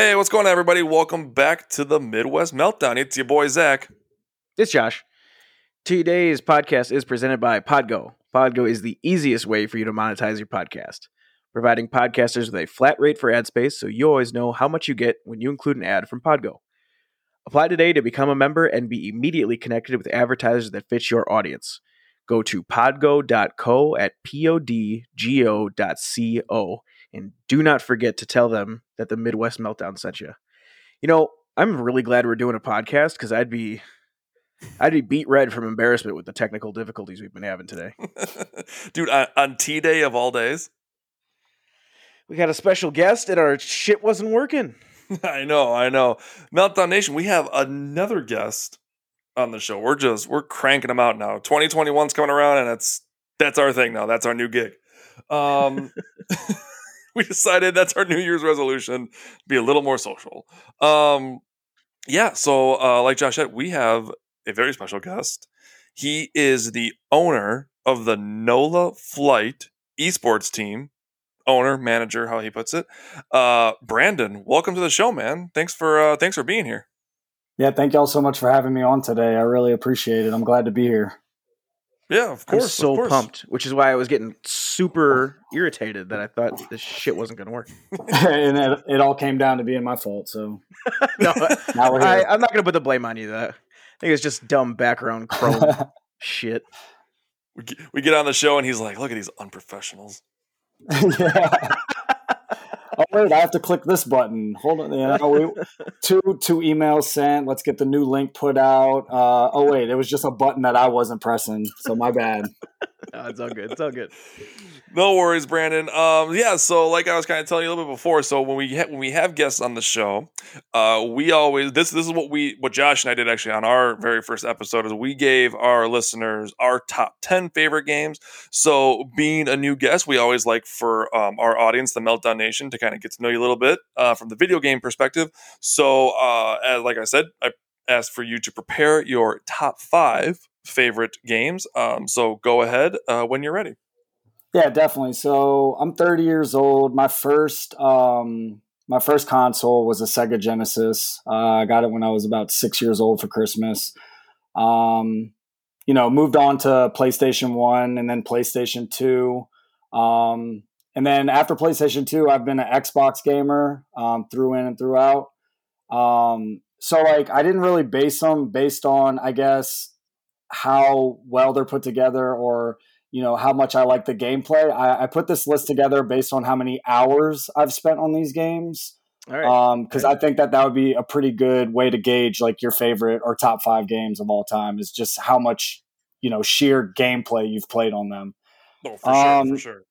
Hey, what's going on, everybody? Welcome back to the Midwest Meltdown. It's your boy Zach. It's Josh. Today's podcast is presented by Podgo. Podgo is the easiest way for you to monetize your podcast, providing podcasters with a flat rate for ad space so you always know how much you get when you include an ad from Podgo. Apply today to become a member and be immediately connected with advertisers that fit your audience. Go to podgo.co at podgo.co and do not forget to tell them that the Midwest Meltdown sent you. You know, I'm really glad we're doing a podcast because I'd be I'd be beat red from embarrassment with the technical difficulties we've been having today. Dude, on, on T Day of all days. We got a special guest and our shit wasn't working. I know, I know. Meltdown Nation, we have another guest on the show. We're just we're cranking them out now. 2021's coming around and it's that's our thing now. That's our new gig. Um we decided that's our New Year's resolution, be a little more social. Um yeah, so uh like Josh said, we have a very special guest. He is the owner of the NOLA Flight esports team. Owner, manager, how he puts it. Uh, Brandon, welcome to the show, man. Thanks for uh, thanks for being here. Yeah, thank y'all so much for having me on today. I really appreciate it. I'm glad to be here. Yeah, of course. I'm so of course. pumped, which is why I was getting super irritated that I thought this shit wasn't going to work. and it, it, all came down to being my fault. So no, I, am not going to put the blame on you. That I think it's just dumb background Chrome shit. We get, we get on the show and he's like, "Look at these unprofessionals." yeah. Wait, I have to click this button. Hold on, you know, we, two two emails sent. Let's get the new link put out. Uh, oh wait, it was just a button that I wasn't pressing, so my bad. no, it's all good. It's all good. No worries, Brandon. Um, yeah, so like I was kind of telling you a little bit before, so when we ha- when we have guests on the show, uh, we always this this is what we what Josh and I did actually on our very first episode is we gave our listeners our top ten favorite games. So being a new guest, we always like for um, our audience, the Meltdown Nation, to kind of get to know you a little bit uh, from the video game perspective. So uh, as like I said, I asked for you to prepare your top five favorite games. Um, so go ahead uh, when you're ready. Yeah, definitely. So I'm 30 years old. My first um, my first console was a Sega Genesis. Uh, I got it when I was about six years old for Christmas. Um, you know, moved on to PlayStation One and then PlayStation Two. Um, and then after PlayStation Two, I've been an Xbox gamer um, through in and throughout. Um, so like, I didn't really base them based on, I guess, how well they're put together or you know how much I like the gameplay. I, I, put this list together based on how many hours I've spent on these games. Because um, I think that that would be a pretty good way to gauge like your favorite or top five games of all time is just how much you know sheer gameplay you've played on them. Oh, for um, sure, for sure.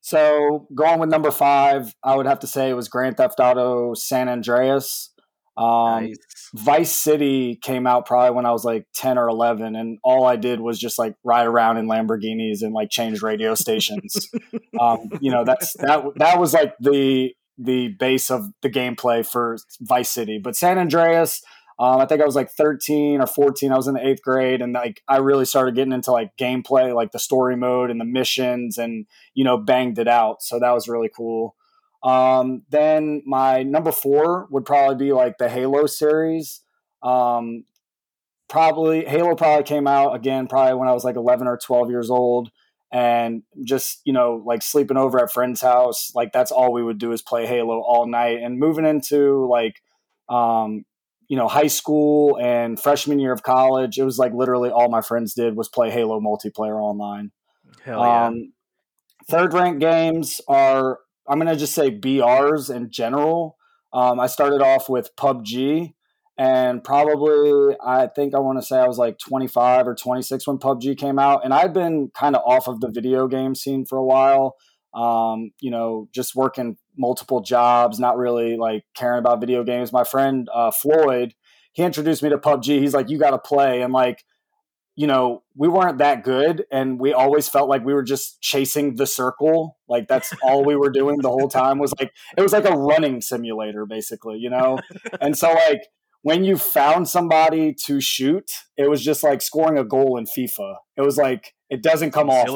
So going with number five, I would have to say it was Grand Theft Auto San Andreas. Um, nice. Vice City came out probably when I was like 10 or 11, and all I did was just like ride around in Lamborghinis and like change radio stations. um, you know, that's that that was like the the base of the gameplay for Vice City. But San Andreas, um, I think I was like 13 or 14. I was in the eighth grade, and like I really started getting into like gameplay, like the story mode and the missions, and you know, banged it out. So that was really cool. Um, then my number four would probably be like the Halo series. Um, probably Halo probably came out again probably when I was like 11 or 12 years old and just you know like sleeping over at friend's house like that's all we would do is play Halo all night and moving into like um, you know high school and freshman year of college it was like literally all my friends did was play Halo multiplayer online. Hell yeah. Um, third rank games are I'm going to just say BRs in general. Um, I started off with PUBG, and probably I think I want to say I was like 25 or 26 when PUBG came out, and I've been kind of off of the video game scene for a while. Um, you know, just working multiple jobs, not really like caring about video games. My friend uh, Floyd, he introduced me to PUBG. He's like, "You got to play," and like you know, we weren't that good and we always felt like we were just chasing the circle. Like that's all we were doing the whole time was like it was like a running simulator basically, you know? and so like when you found somebody to shoot, it was just like scoring a goal in FIFA. It was like it doesn't come off,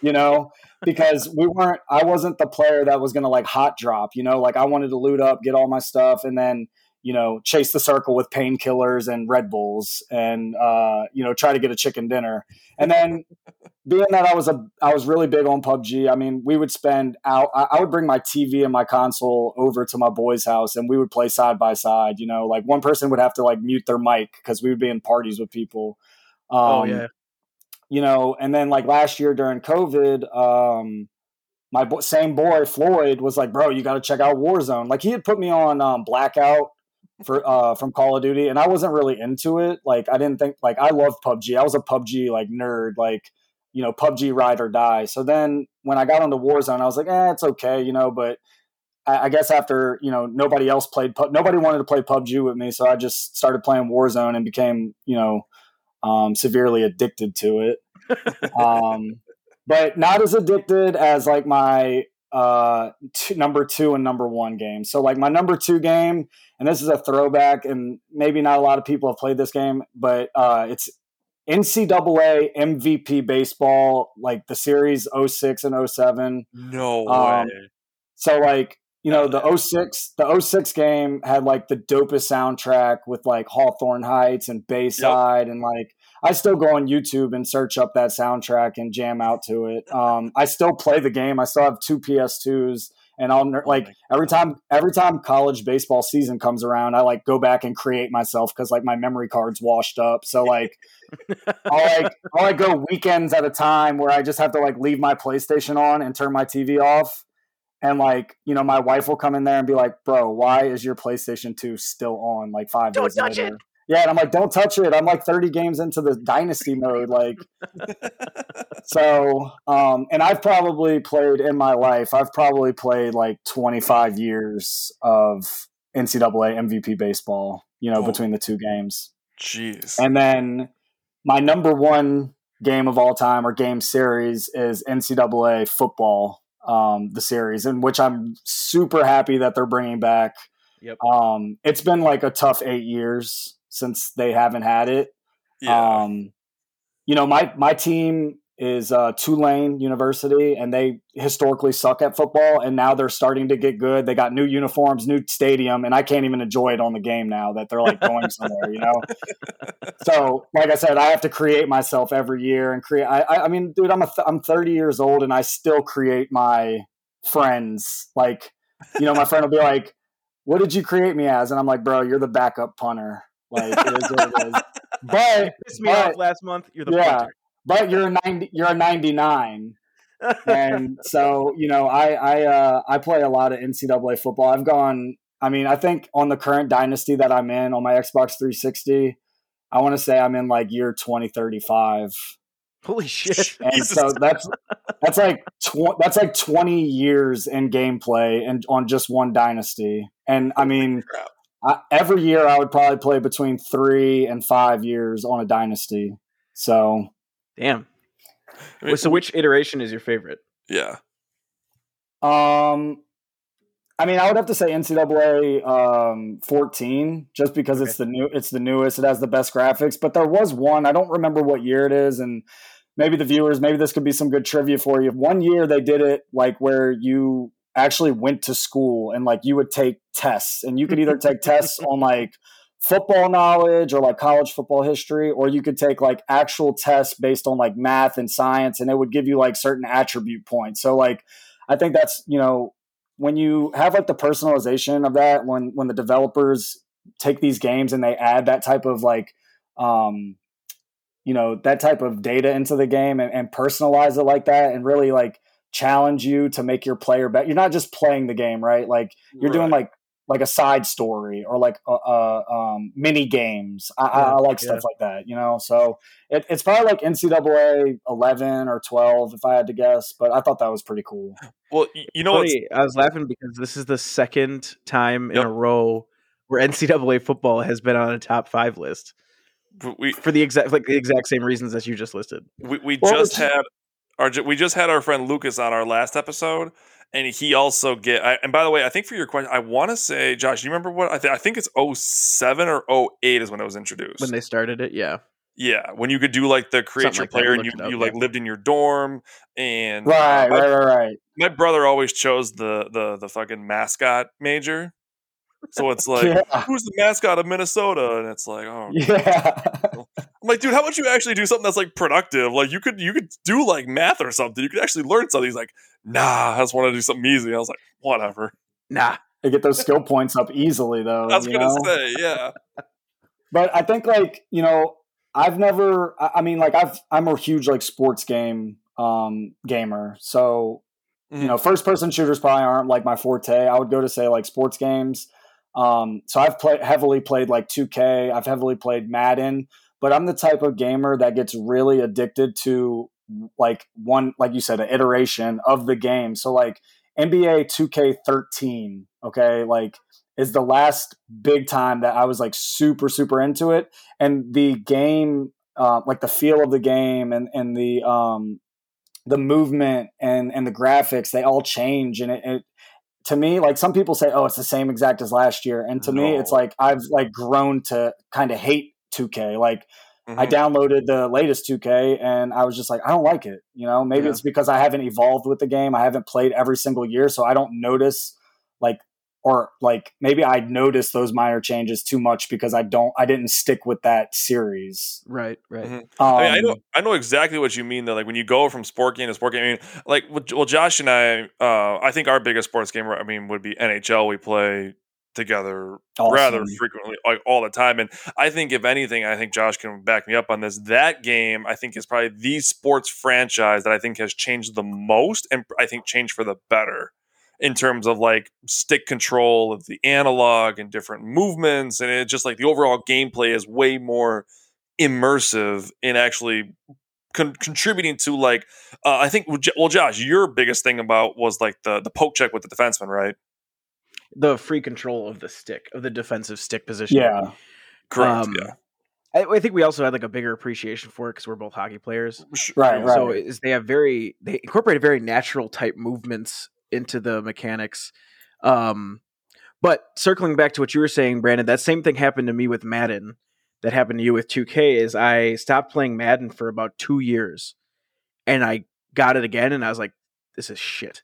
you know, because we weren't. I wasn't the player that was going to like hot drop, you know, like I wanted to loot up, get all my stuff, and then you know chase the circle with painkillers and Red Bulls, and uh, you know try to get a chicken dinner. And then being that I was a I was really big on PUBG. I mean, we would spend out. I, I would bring my TV and my console over to my boy's house, and we would play side by side. You know, like one person would have to like mute their mic because we would be in parties with people. Um, oh yeah you know, and then like last year during COVID, um, my bo- same boy Floyd was like, "Bro, you got to check out Warzone." Like he had put me on um, Blackout for uh, from Call of Duty, and I wasn't really into it. Like I didn't think like I love PUBG. I was a PUBG like nerd, like you know PUBG ride or die. So then when I got onto Warzone, I was like, "Eh, it's okay," you know. But I, I guess after you know nobody else played, nobody wanted to play PUBG with me, so I just started playing Warzone and became you know um, severely addicted to it. um, but not as addicted as like my uh, two, number two and number one game. So like my number two game, and this is a throwback, and maybe not a lot of people have played this game, but uh, it's NCAA MVP baseball, like the series 06 and 07. No um, way. So like you know the 06 the 06 game had like the dopest soundtrack with like hawthorne heights and bayside yep. and like i still go on youtube and search up that soundtrack and jam out to it um, i still play the game i still have two ps2s and i'll oh like every time every time college baseball season comes around i like go back and create myself because like my memory card's washed up. So like i'll like i'll like go weekends at a time where i just have to like leave my playstation on and turn my tv off. And like you know my wife will come in there and be like bro why is your playstation 2 still on like five don't touch later? it yeah and i'm like don't touch it i'm like 30 games into the dynasty mode like so um and i've probably played in my life i've probably played like 25 years of ncaa mvp baseball you know oh. between the two games jeez and then my number one game of all time or game series is ncaa football um, the series, and which I'm super happy that they're bringing back. Yep. Um, it's been like a tough eight years since they haven't had it. Yeah. Um, you know, my my team is uh, Tulane University, and they historically suck at football, and now they're starting to get good. They got new uniforms, new stadium, and I can't even enjoy it on the game now that they're like going somewhere, you know. So, like I said, I have to create myself every year and create. I, I, I mean, dude, I'm a th- I'm 30 years old, and I still create my friends. Like, you know, my friend will be like, "What did you create me as?" And I'm like, "Bro, you're the backup punter." Like, it is what it is. But you pissed me but, off last month. You're the yeah. Punter but you're a 90 you're a 99 and so you know i i uh i play a lot of ncaa football i've gone i mean i think on the current dynasty that i'm in on my xbox 360 i want to say i'm in like year 2035 holy shit and Jesus. so that's that's like tw- that's like 20 years in gameplay and on just one dynasty and i mean I, every year i would probably play between three and five years on a dynasty so Damn. I mean, so, which iteration is your favorite? Yeah. Um, I mean, I would have to say NCAA um, 14, just because okay. it's the new, it's the newest. It has the best graphics. But there was one. I don't remember what year it is, and maybe the viewers, maybe this could be some good trivia for you. One year they did it like where you actually went to school and like you would take tests, and you could either take tests on like football knowledge or like college football history, or you could take like actual tests based on like math and science, and it would give you like certain attribute points. So like, I think that's you know when you have like the personalization of that, when when the developers take these games and they add that type of like um you know that type of data into the game and, and personalize it like that and really like challenge you to make your player better. You're not just playing the game, right? Like you're right. doing like like a side story or like uh, uh um, mini games. I, yeah, I like stuff like that, you know. So it, it's probably like NCAA eleven or twelve, if I had to guess. But I thought that was pretty cool. Well, you know, what I was laughing because this is the second time yep. in a row where NCAA football has been on a top five list. We, for the exact like the exact same reasons as you just listed. We, we well, just had our we just had our friend Lucas on our last episode, and he also get. I, and by the way, I think for your question, I want to say, Josh, you remember what I, th- I think it's 07 or 08 is when it was introduced. When they started it, yeah. Yeah, when you could do like the create Something your like player and you, you like lived in your dorm and right, uh, right, right, right. My brother always chose the the the fucking mascot major. So it's like, yeah. who's the mascot of Minnesota? And it's like, oh, yeah. I'm like, dude, how about you actually do something that's like productive? Like, you could you could do like math or something. You could actually learn something. He's like, nah, I just want to do something easy. I was like, whatever. Nah, they get those skill points up easily, though. I was gonna know? say, yeah. But I think like you know, I've never. I mean, like I've I'm a huge like sports game um gamer, so mm-hmm. you know, first person shooters probably aren't like my forte. I would go to say like sports games. Um, so I've played heavily played like 2K. I've heavily played Madden, but I'm the type of gamer that gets really addicted to like one, like you said, an iteration of the game. So like NBA 2K13, okay, like is the last big time that I was like super super into it, and the game, uh, like the feel of the game and and the um the movement and and the graphics, they all change, and it, it to me, like some people say, oh, it's the same exact as last year. And to no. me, it's like I've like grown to kind of hate 2K. Like mm-hmm. I downloaded the latest 2K and I was just like, I don't like it. You know, maybe yeah. it's because I haven't evolved with the game. I haven't played every single year. So I don't notice like or like maybe I noticed those minor changes too much because I don't I didn't stick with that series. Right, right. Mm-hmm. Um, I, mean, I, know I know exactly what you mean though. Like when you go from sport game to sport game, I mean, like well, Josh and I, uh, I think our biggest sports game, I mean, would be NHL. We play together awesome. rather frequently, like all the time. And I think if anything, I think Josh can back me up on this. That game, I think, is probably the sports franchise that I think has changed the most, and I think changed for the better in terms of like stick control of the analog and different movements and it just like the overall gameplay is way more immersive in actually con- contributing to like uh, i think well josh your biggest thing about was like the the poke check with the defenseman right the free control of the stick of the defensive stick position yeah correct um, yeah I, I, think we also had like a bigger appreciation for it because we're both hockey players, right? Right. So is they have very they incorporate very natural type movements into the mechanics. Um, but circling back to what you were saying, Brandon, that same thing happened to me with Madden. That happened to you with 2K. Is I stopped playing Madden for about two years, and I got it again, and I was like, "This is shit."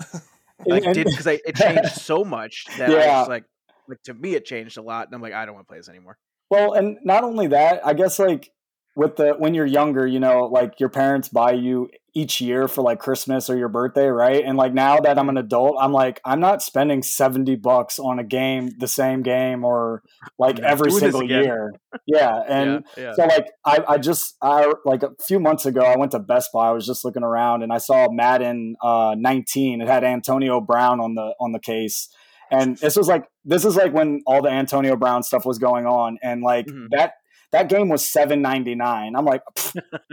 like did because it changed so much that yeah. I was like, like to me it changed a lot, and I'm like, I don't want to play this anymore. Well, and not only that, I guess like with the when you're younger, you know, like your parents buy you each year for like Christmas or your birthday, right? And like now that I'm an adult, I'm like, I'm not spending 70 bucks on a game, the same game, or like every single year. Yeah. And yeah, yeah. so like I, I just I like a few months ago I went to Best Buy. I was just looking around and I saw Madden uh 19. It had Antonio Brown on the on the case. And this was like this is like when all the Antonio Brown stuff was going on. And like mm-hmm. that that game was seven ninety nine. I'm like,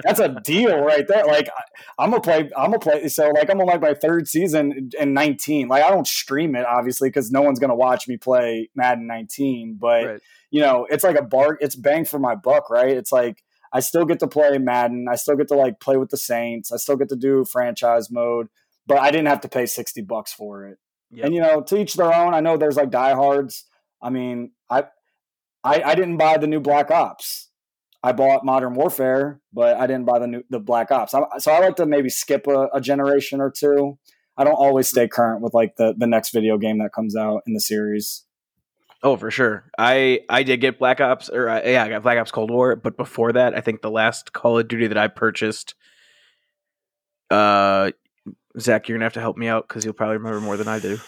that's a deal right there. Like, I'm gonna play. I'm gonna play. So like, I'm on like my third season in 19. Like, I don't stream it obviously because no one's gonna watch me play Madden 19. But right. you know, it's like a bar. It's bang for my buck, right? It's like I still get to play Madden. I still get to like play with the Saints. I still get to do franchise mode, but I didn't have to pay 60 bucks for it. Yep. And you know, to each their own. I know there's like diehards. I mean, I I, I didn't buy the new Black Ops. I bought Modern Warfare, but I didn't buy the new the Black Ops. I, so I like to maybe skip a, a, generation or two. I don't always stay current with like the the next video game that comes out in the series. Oh, for sure. I I did get Black Ops, or uh, yeah, I got Black Ops Cold War. But before that, I think the last Call of Duty that I purchased, uh, Zach, you're gonna have to help me out because you'll probably remember more than I do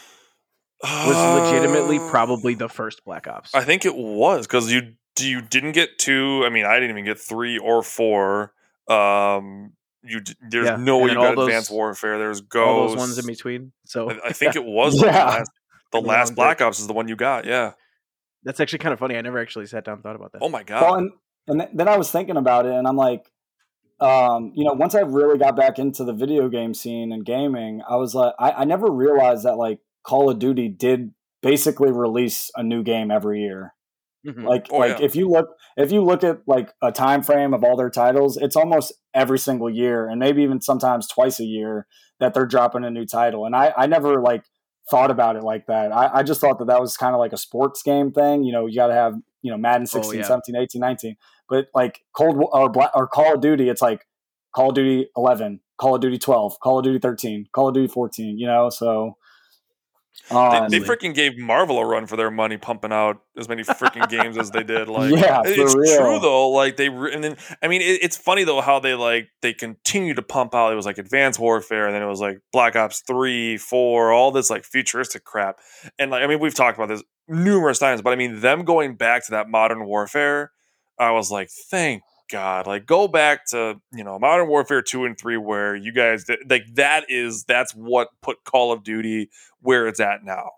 was legitimately uh, probably the first Black Ops. I think it was because you you didn't get two. I mean, I didn't even get three or four. Um, you there's yeah. no way you got those, Advanced Warfare. There's Ghost. All those ones in between. So I, I think it was yeah. the last, the last Black Ops is the one you got. Yeah, that's actually kind of funny. I never actually sat down and thought about that. Oh my god! Well, and, and then I was thinking about it, and I'm like, um, you know, once I really got back into the video game scene and gaming, I was like, I, I never realized that like Call of Duty did basically release a new game every year. Mm-hmm. Like oh, like yeah. if you look if you look at like a time frame of all their titles, it's almost every single year and maybe even sometimes twice a year that they're dropping a new title. And I I never like thought about it like that. I, I just thought that that was kind of like a sports game thing. You know, you got to have you know Madden 16, oh, yeah. 17, 18, 19. But like Cold or or Call of Duty, it's like Call of Duty 11, Call of Duty 12, Call of Duty 13, Call of Duty 14. You know, so um, they, they freaking gave Marvel a run for their money, pumping out as many freaking games as they did. Like, yeah, it's real. true though. Like they, and then I mean, it, it's funny though how they like they continue to pump out. It was like Advanced Warfare, and then it was like Black Ops three, four, all this like futuristic crap. And like, I mean, we've talked about this numerous times, but I mean, them going back to that Modern Warfare, I was like, thank God, like go back to you know Modern Warfare two and three, where you guys like that is that's what put Call of Duty where it's at now,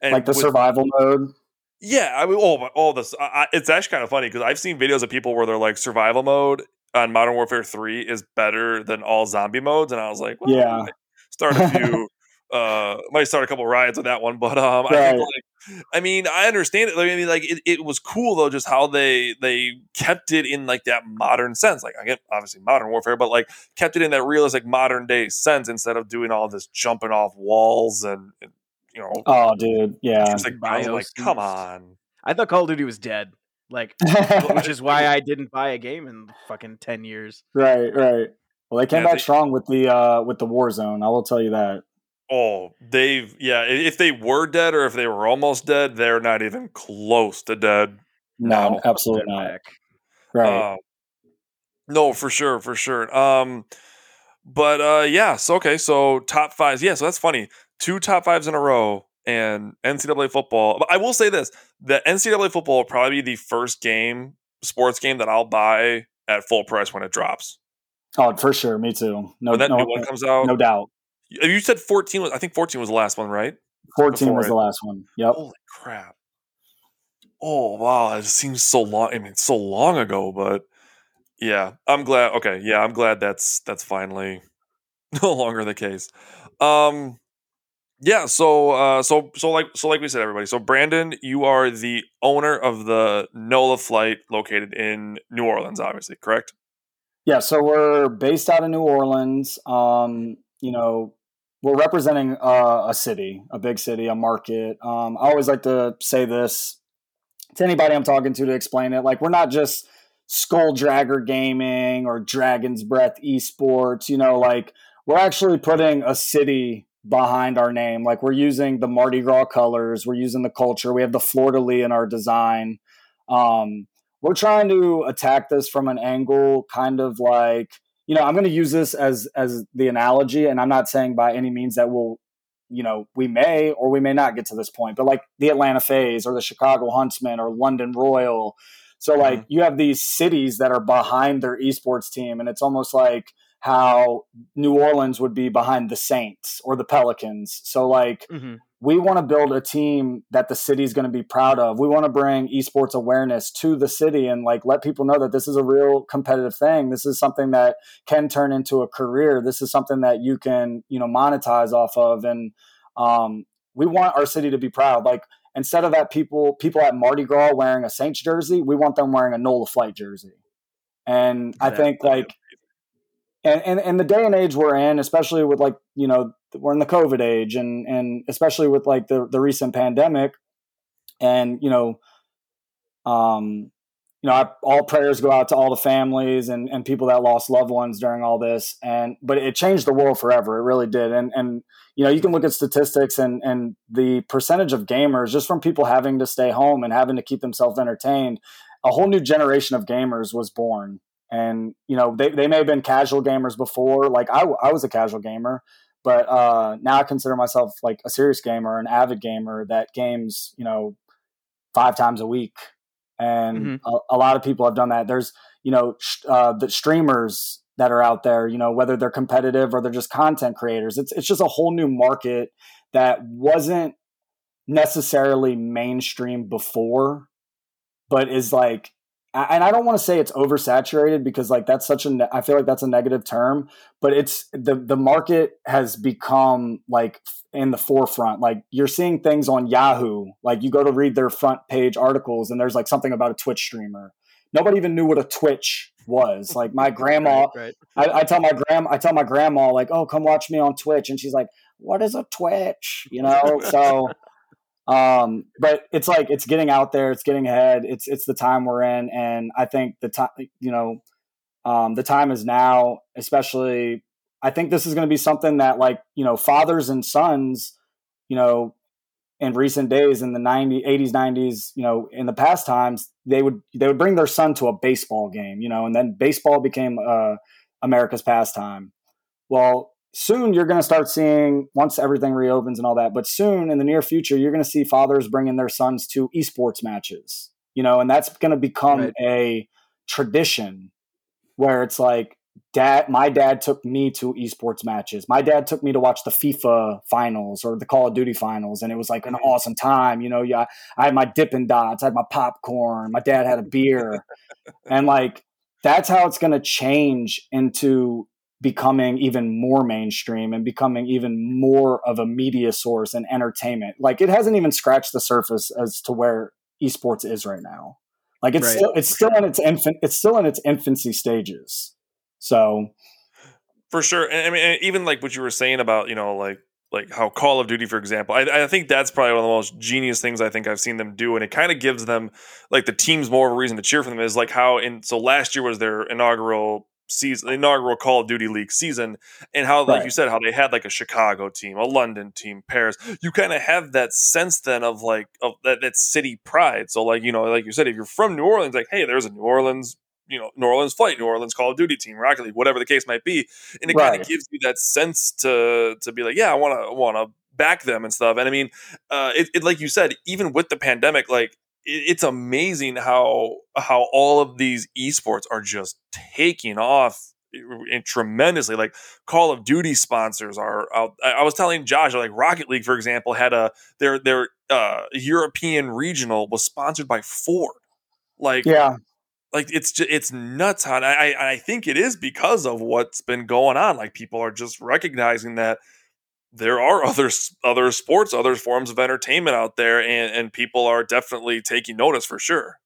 and like the with, survival mode. Yeah, I mean, oh all all this. I, it's actually kind of funny because I've seen videos of people where they're like survival mode on Modern Warfare three is better than all zombie modes, and I was like, well, yeah, start a few uh might start a couple riots with that one but um right. I, like, I mean i understand it like, i mean like it, it was cool though just how they they kept it in like that modern sense like i get obviously modern warfare but like kept it in that realistic modern day sense instead of doing all this jumping off walls and, and you know oh dude yeah. like, I was like come on. I thought call of duty was dead like which is why i didn't buy a game in fucking 10 years. Right right. Well they came yeah, back they, strong with the uh with the warzone i will tell you that Oh, they've yeah. If they were dead or if they were almost dead, they're not even close to dead. No, no. absolutely not. Back. Right. Uh, no, for sure, for sure. Um, but uh, yeah. So okay, so top fives. Yeah, so that's funny. Two top fives in a row, and NCAA football. But I will say this: the NCAA football will probably be the first game, sports game that I'll buy at full price when it drops. Oh, for sure. Me too. No, when that no, new one comes out, no doubt. You said 14 was, I think 14 was the last one, right? 14 Before was it. the last one. Yep. Holy crap. Oh, wow. It seems so long. I mean, so long ago, but yeah, I'm glad. Okay. Yeah, I'm glad that's, that's finally no longer the case. Um, yeah, so uh, so so like so like we said, everybody. So Brandon, you are the owner of the NOLA flight located in New Orleans, obviously, correct? Yeah, so we're based out of New Orleans. Um, you know, we're representing uh, a city, a big city, a market. Um, I always like to say this to anybody I'm talking to to explain it. Like, we're not just Skull Dragger Gaming or Dragon's Breath Esports. You know, like we're actually putting a city behind our name. Like, we're using the Mardi Gras colors, we're using the culture. We have the fleur de lis in our design. Um, we're trying to attack this from an angle, kind of like you know, I'm going to use this as as the analogy, and I'm not saying by any means that we'll, you know, we may or we may not get to this point, but like the Atlanta FaZe or the Chicago Huntsmen or London Royal. So like mm-hmm. you have these cities that are behind their esports team, and it's almost like how New Orleans would be behind the Saints or the Pelicans. So like mm-hmm we want to build a team that the city is going to be proud of. We want to bring esports awareness to the city and like let people know that this is a real competitive thing. This is something that can turn into a career. This is something that you can, you know, monetize off of. And um, we want our city to be proud. Like instead of that people people at Mardi Gras wearing a Saints jersey, we want them wearing a NOLA flight jersey. And I think like and, and, and the day and age we're in, especially with like, you know, we're in the COVID age and and especially with like the the recent pandemic, and you know, um, you know, I, all prayers go out to all the families and and people that lost loved ones during all this, and but it changed the world forever. It really did, and and you know, you can look at statistics and and the percentage of gamers just from people having to stay home and having to keep themselves entertained. A whole new generation of gamers was born and you know they, they may have been casual gamers before like I, I was a casual gamer but uh, now I consider myself like a serious gamer, an avid gamer that games, you know, five times a week. And mm-hmm. a, a, lot of people have done that. There's, you know, sh- uh, the streamers that are out there, you know, whether they're competitive or they're just content creators. It's it's just a whole new market that wasn't necessarily mainstream before, but is like and I don't want to say it's oversaturated because like that's such a ne- I feel like that's a negative term, but it's the the market has become like in the forefront. Like you're seeing things on Yahoo, like you go to read their front page articles and there's like something about a Twitch streamer. Nobody even knew what a Twitch was. Like my grandma, right, right. I, I, tell my grand, I tell my grandma like, "Oh, come watch me on Twitch," and she's like, "What is a Twitch?" You know, so um, but it's like it's getting out there, it's getting ahead. It's it's the time we're in, and I think the time you know um, the time is now. Especially, I think this is going to be something that like you know fathers and sons, you know, in recent days in the 90s 80s 90s you know in the past times they would they would bring their son to a baseball game you know and then baseball became uh, america's pastime well soon you're going to start seeing once everything reopens and all that but soon in the near future you're going to see fathers bringing their sons to esports matches you know and that's going to become right. a tradition where it's like dad my dad took me to esports matches. My dad took me to watch the fifa finals or the call of duty finals and it was like an awesome time you know yeah i had my dipping dots i had my popcorn my dad had a beer. And like that's how it's going to change into becoming even more mainstream and becoming even more of a media source and entertainment. Like it hasn't even scratched the surface as to where esports is right now. Like it's right. still it's still in its infant it's still in its infancy stages. So for sure. And I mean even like what you were saying about, you know, like like how Call of Duty, for example, I, I, think that's probably one of the most genius things I think I've seen them do, and it kind of gives them like the teams more of a reason to cheer for them. Is like how in so last year was their inaugural season, inaugural Call of Duty League season, and how, like right. you said, how they had like a Chicago team, a London team, Paris. You kind of have that sense then of like of that, that city pride. So, like you know, like you said, if you're from New Orleans, like hey, there's a New Orleans you know New Orleans Flight, New Orleans Call of Duty team, Rocket League, whatever the case might be, and it right. kind of gives you that sense to to be like, yeah, I want to want to back them and stuff. And I mean, uh, it, it, like you said, even with the pandemic, like it's amazing how how all of these esports are just taking off and tremendously. Like Call of Duty sponsors are. Out. I was telling Josh, like Rocket League, for example, had a their their uh, European regional was sponsored by Ford. Like yeah, like it's just, it's nuts. How I I think it is because of what's been going on. Like people are just recognizing that there are other other sports, other forms of entertainment out there, and and people are definitely taking notice for sure.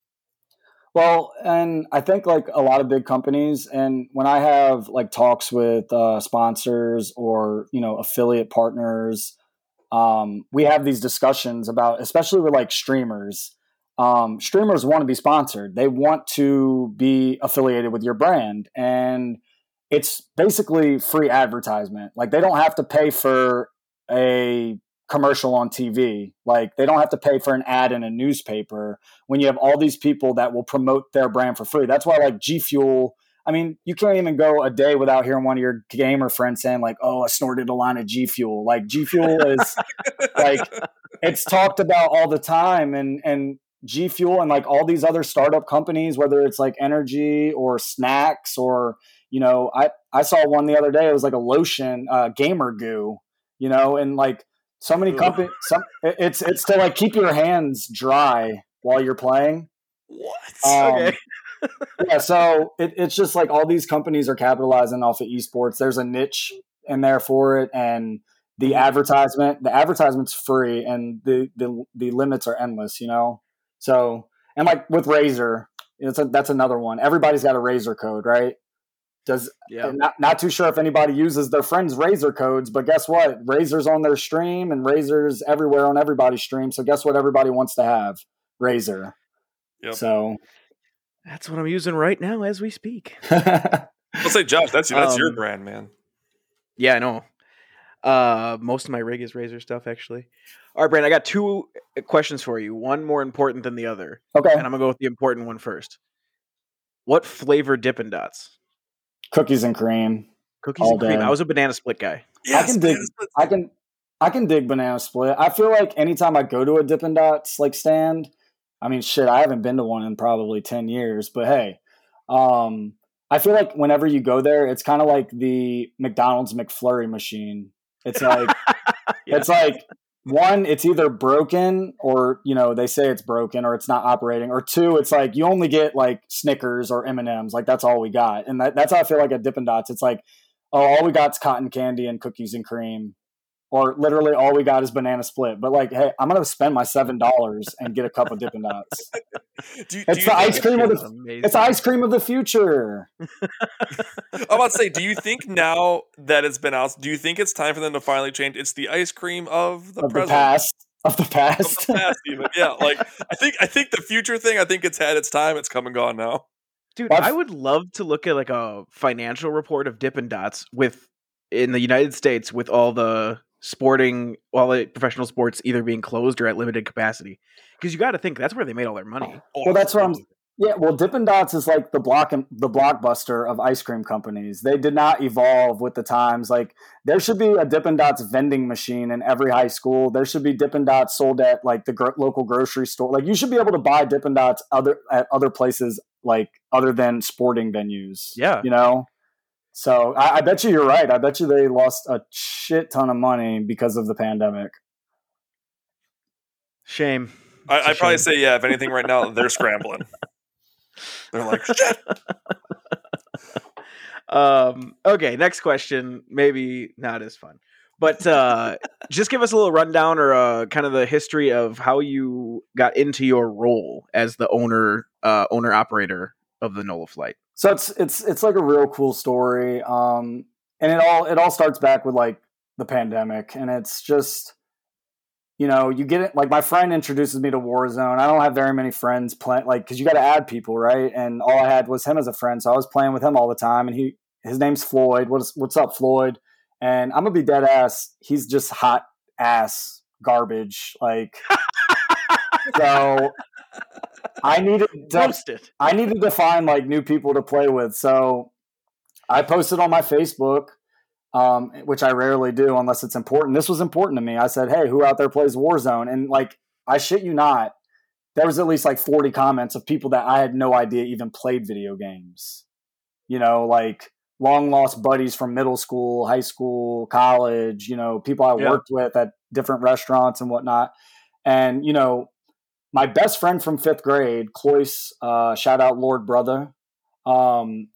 Well, and I think like a lot of big companies, and when I have like talks with uh, sponsors or you know affiliate partners, um, we have these discussions about, especially with like streamers. Um, streamers want to be sponsored; they want to be affiliated with your brand, and it's basically free advertisement. Like they don't have to pay for a commercial on TV. Like they don't have to pay for an ad in a newspaper when you have all these people that will promote their brand for free. That's why like G Fuel. I mean, you can't even go a day without hearing one of your gamer friends saying like, "Oh, I snorted a line of G Fuel." Like G Fuel is like it's talked about all the time, and and G Fuel and like all these other startup companies, whether it's like energy or snacks or you know, I I saw one the other day. It was like a lotion, uh, gamer goo. You know, and like so many companies, some it's it's to like keep your hands dry while you're playing. What? Um, okay. yeah, so it, it's just like all these companies are capitalizing off of esports. There's a niche in there for it, and the mm-hmm. advertisement, the advertisement's free, and the the the limits are endless. You know, so and like with Razer, it's a, that's another one. Everybody's got a Razer code, right? Does yeah. not not too sure if anybody uses their friends' Razer codes, but guess what? Razer's on their stream and Razer's everywhere on everybody's stream. So guess what? Everybody wants to have Razer. Yep. So that's what I'm using right now as we speak. Let's say, Josh, that's that's um, your brand, man. Yeah, I know. Uh, most of my rig is Razer stuff, actually. All right, Brand, I got two questions for you. One more important than the other. Okay. And I'm gonna go with the important one first. What flavor Dippin' Dots? Cookies and cream. Cookies and cream. Day. I was a banana split guy. Yes, I can dig. I can. I can dig banana split. I feel like anytime I go to a Dippin' Dots like stand, I mean, shit, I haven't been to one in probably ten years. But hey, um, I feel like whenever you go there, it's kind of like the McDonald's McFlurry machine. It's like, yeah. it's like one, it's either broken or you know they say it's broken or it's not operating, or two, it's like you only get like Snickers or M and M's, like that's all we got, and that, that's how I feel like at Dippin' Dots. It's like, oh, all we got is cotton candy and cookies and cream, or literally all we got is banana split. But like, hey, I'm gonna spend my seven dollars and get a cup of Dippin' Dots. do it's do the ice cream of the amazing. it's ice cream of the future. I'm about to say, do you think now that it's been out, do you think it's time for them to finally change? It's the ice cream of the, of the past. Of the past, of the past even. yeah. Like I think, I think the future thing. I think it's had its time. It's come and gone now. Dude, I would love to look at like a financial report of Dippin' Dots with in the United States with all the sporting, all the professional sports either being closed or at limited capacity. Because you got to think that's where they made all their money. Oh, well, that's what I'm. Yeah, well, Dippin' Dots is like the block and the blockbuster of ice cream companies. They did not evolve with the times. Like there should be a Dippin' Dots vending machine in every high school. There should be Dippin' Dots sold at like the gro- local grocery store. Like you should be able to buy Dippin' Dots other at other places like other than sporting venues. Yeah, you know. So I, I, bet you you're right. I bet you they lost a shit ton of money because of the pandemic. Shame. I, would probably say yeah. If anything, right now they're scrambling. They're like shit. um. Okay. Next question. Maybe not as fun, but uh, just give us a little rundown or uh, kind of the history of how you got into your role as the owner, uh, owner operator of the NOLA flight. So it's it's it's like a real cool story. Um, and it all it all starts back with like the pandemic, and it's just you know you get it like my friend introduces me to Warzone. I don't have very many friends playing like because you got to add people, right? And all I had was him as a friend, so I was playing with him all the time. And he his name's Floyd. What's what's up, Floyd? And I'm gonna be dead ass. He's just hot ass garbage. Like so I needed to, I needed to find like new people to play with. So I posted on my Facebook, um, which I rarely do unless it's important. This was important to me. I said, "Hey, who out there plays Warzone?" And like, I shit you not, there was at least like 40 comments of people that I had no idea even played video games. You know, like long lost buddies from middle school, high school, college. You know, people I yeah. worked with at different restaurants and whatnot. And you know, my best friend from fifth grade, Cloyce, uh, shout out Lord Brother. Um,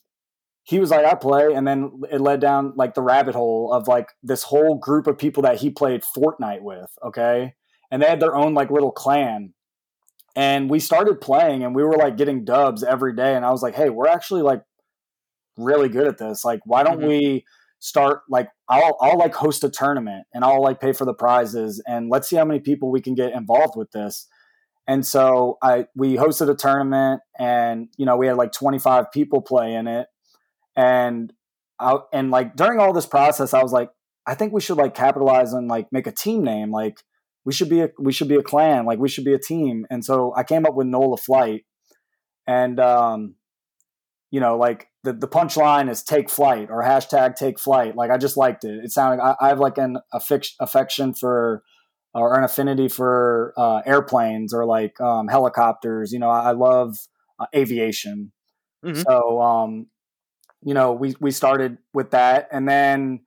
he was like, I play. And then it led down like the rabbit hole of like this whole group of people that he played Fortnite with. Okay. And they had their own like little clan. And we started playing and we were like getting dubs every day. And I was like, hey, we're actually like really good at this. Like, why don't mm-hmm. we start like I'll I'll like host a tournament and I'll like pay for the prizes and let's see how many people we can get involved with this. And so I we hosted a tournament and you know we had like 25 people play in it. And I, and like during all this process I was like I think we should like capitalize and like make a team name. Like we should be a we should be a clan. Like we should be a team. And so I came up with Nola Flight. And um you know like the the punchline is take flight or hashtag take flight. Like I just liked it. It sounded I, I have like an affection for or an affinity for uh, airplanes or like um, helicopters. You know, I, I love uh, aviation. Mm-hmm. So, um, you know, we we started with that, and then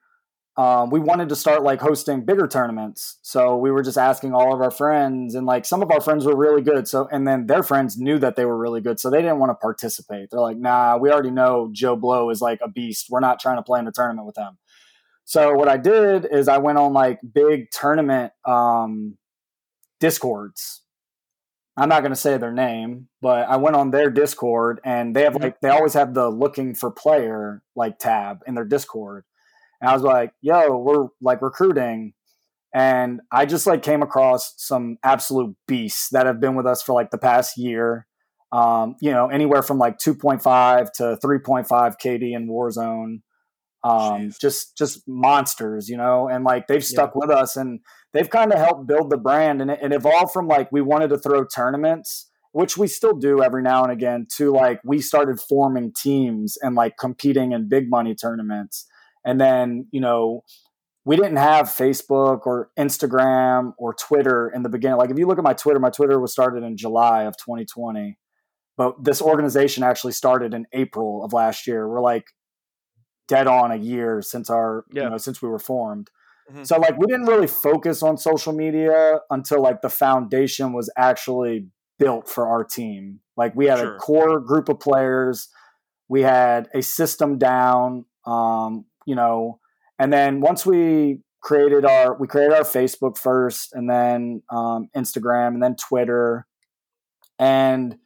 um, we wanted to start like hosting bigger tournaments. So we were just asking all of our friends, and like some of our friends were really good. So, and then their friends knew that they were really good, so they didn't want to participate. They're like, "Nah, we already know Joe Blow is like a beast. We're not trying to play in a tournament with him." So what I did is I went on like big tournament um, discords. I'm not going to say their name, but I went on their Discord and they have mm-hmm. like they always have the looking for player like tab in their Discord. And I was like, "Yo, we're like recruiting." And I just like came across some absolute beasts that have been with us for like the past year. Um, you know, anywhere from like 2.5 to 3.5 KD in Warzone um, just just monsters, you know, and like they've stuck yeah. with us and they've kind of helped build the brand and it, it, evolved from like we wanted to throw tournaments, which we still do every now and again, to like we started forming teams and like competing in big money tournaments, and then you know we didn't have Facebook or Instagram or Twitter in the beginning. Like if you look at my Twitter, my Twitter was started in July of 2020. But this organization actually started in April of last year. We're like dead on a year since our yeah. you know since we were formed. Mm-hmm. So like we didn't really focus on social media until like the foundation was actually built for our team. Like we had sure. a core group of players, we had a system down, um, you know, and then once we created our we created our Facebook first, and then um, Instagram, and then Twitter, and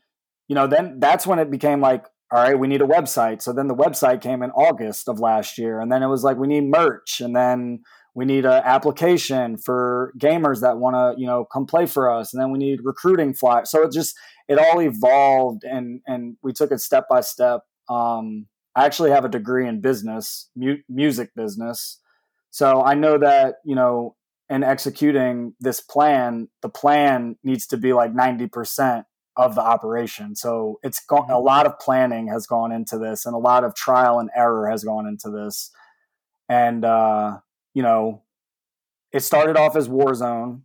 you know then that's when it became like all right, we need a website. So then the website came in August of last year, and then it was like we need merch, and then we need an application for gamers that want to you know come play for us, and then we need recruiting fly. So it just it all evolved, and and we took it step by step. Um, I actually have a degree in business, mu- music business, so I know that you know in executing this plan, the plan needs to be like ninety percent of the operation. So it's gone, a lot of planning has gone into this and a lot of trial and error has gone into this. And, uh, you know, it started off as Warzone.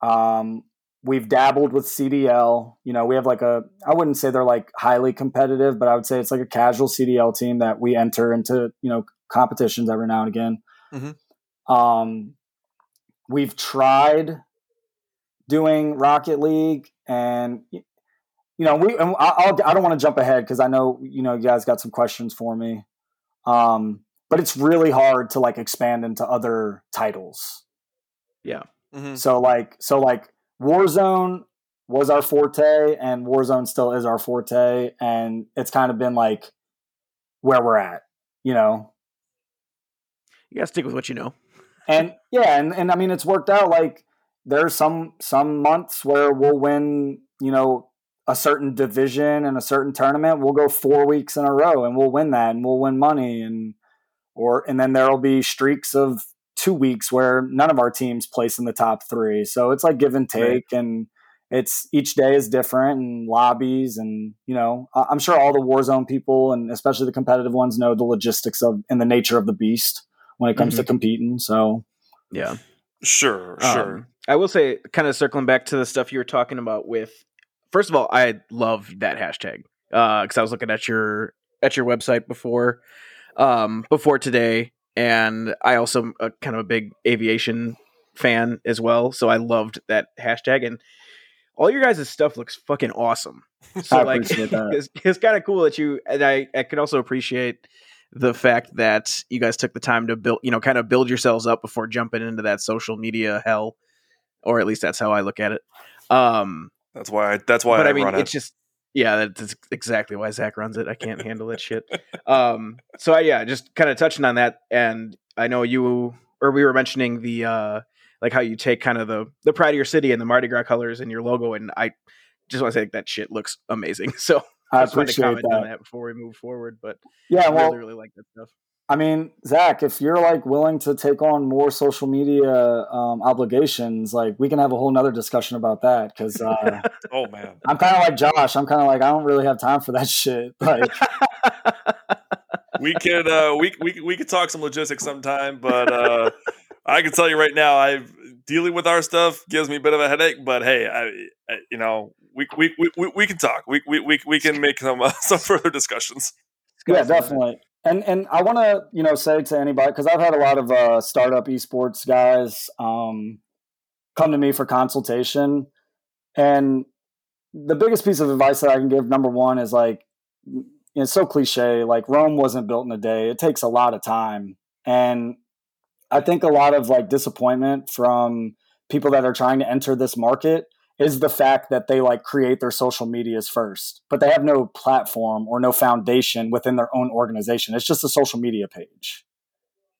Um, we've dabbled with CDL. You know, we have like a, I wouldn't say they're like highly competitive, but I would say it's like a casual CDL team that we enter into, you know, competitions every now and again. Mm-hmm. Um, we've tried doing Rocket League, and you know, we. And I'll, I don't want to jump ahead because I know you know you guys got some questions for me. Um, but it's really hard to like expand into other titles. Yeah. Mm-hmm. So like, so like Warzone was our forte, and Warzone still is our forte, and it's kind of been like where we're at, you know. You gotta stick with what you know. and yeah, and, and I mean it's worked out like there's some some months where we'll win, you know, a certain division and a certain tournament. We'll go four weeks in a row and we'll win that and we'll win money and or and then there'll be streaks of two weeks where none of our teams place in the top three. So it's like give and take right. and it's each day is different and lobbies and you know i'm sure all the warzone people and especially the competitive ones know the logistics of and the nature of the beast when it comes mm-hmm. to competing so yeah sure sure um, I will say, kind of circling back to the stuff you were talking about with. First of all, I love that hashtag because uh, I was looking at your at your website before um, before today, and I also am a, kind of a big aviation fan as well, so I loved that hashtag and all your guys' stuff looks fucking awesome. So like, it's, it's kind of cool that you and I I can also appreciate the fact that you guys took the time to build, you know, kind of build yourselves up before jumping into that social media hell or at least that's how I look at it. Um, that's why. I, that's why. But I, I mean, it's it. just yeah, that's exactly why Zach runs it. I can't handle that shit. Um, so I, yeah, just kind of touching on that, and I know you or we were mentioning the uh, like how you take kind of the the pride of your city and the Mardi Gras colors and your logo, and I just want to say that shit looks amazing. So I, I just appreciate want to comment that. on that before we move forward. But yeah, I well, really, really like that stuff. I mean, Zach, if you're like willing to take on more social media um, obligations, like we can have a whole nother discussion about that. Because uh, oh man, I'm kind of like Josh. I'm kind of like I don't really have time for that shit. Like we could uh, we we we could talk some logistics sometime, but uh, I can tell you right now, I've dealing with our stuff gives me a bit of a headache. But hey, I, I you know we, we we, we can talk. We we we, we can make some uh, some further discussions. Yeah, definitely. And and I want to you know say to anybody because I've had a lot of uh, startup esports guys um, come to me for consultation, and the biggest piece of advice that I can give, number one, is like it's so cliche. Like Rome wasn't built in a day. It takes a lot of time, and I think a lot of like disappointment from people that are trying to enter this market is the fact that they like create their social medias first, but they have no platform or no foundation within their own organization. It's just a social media page.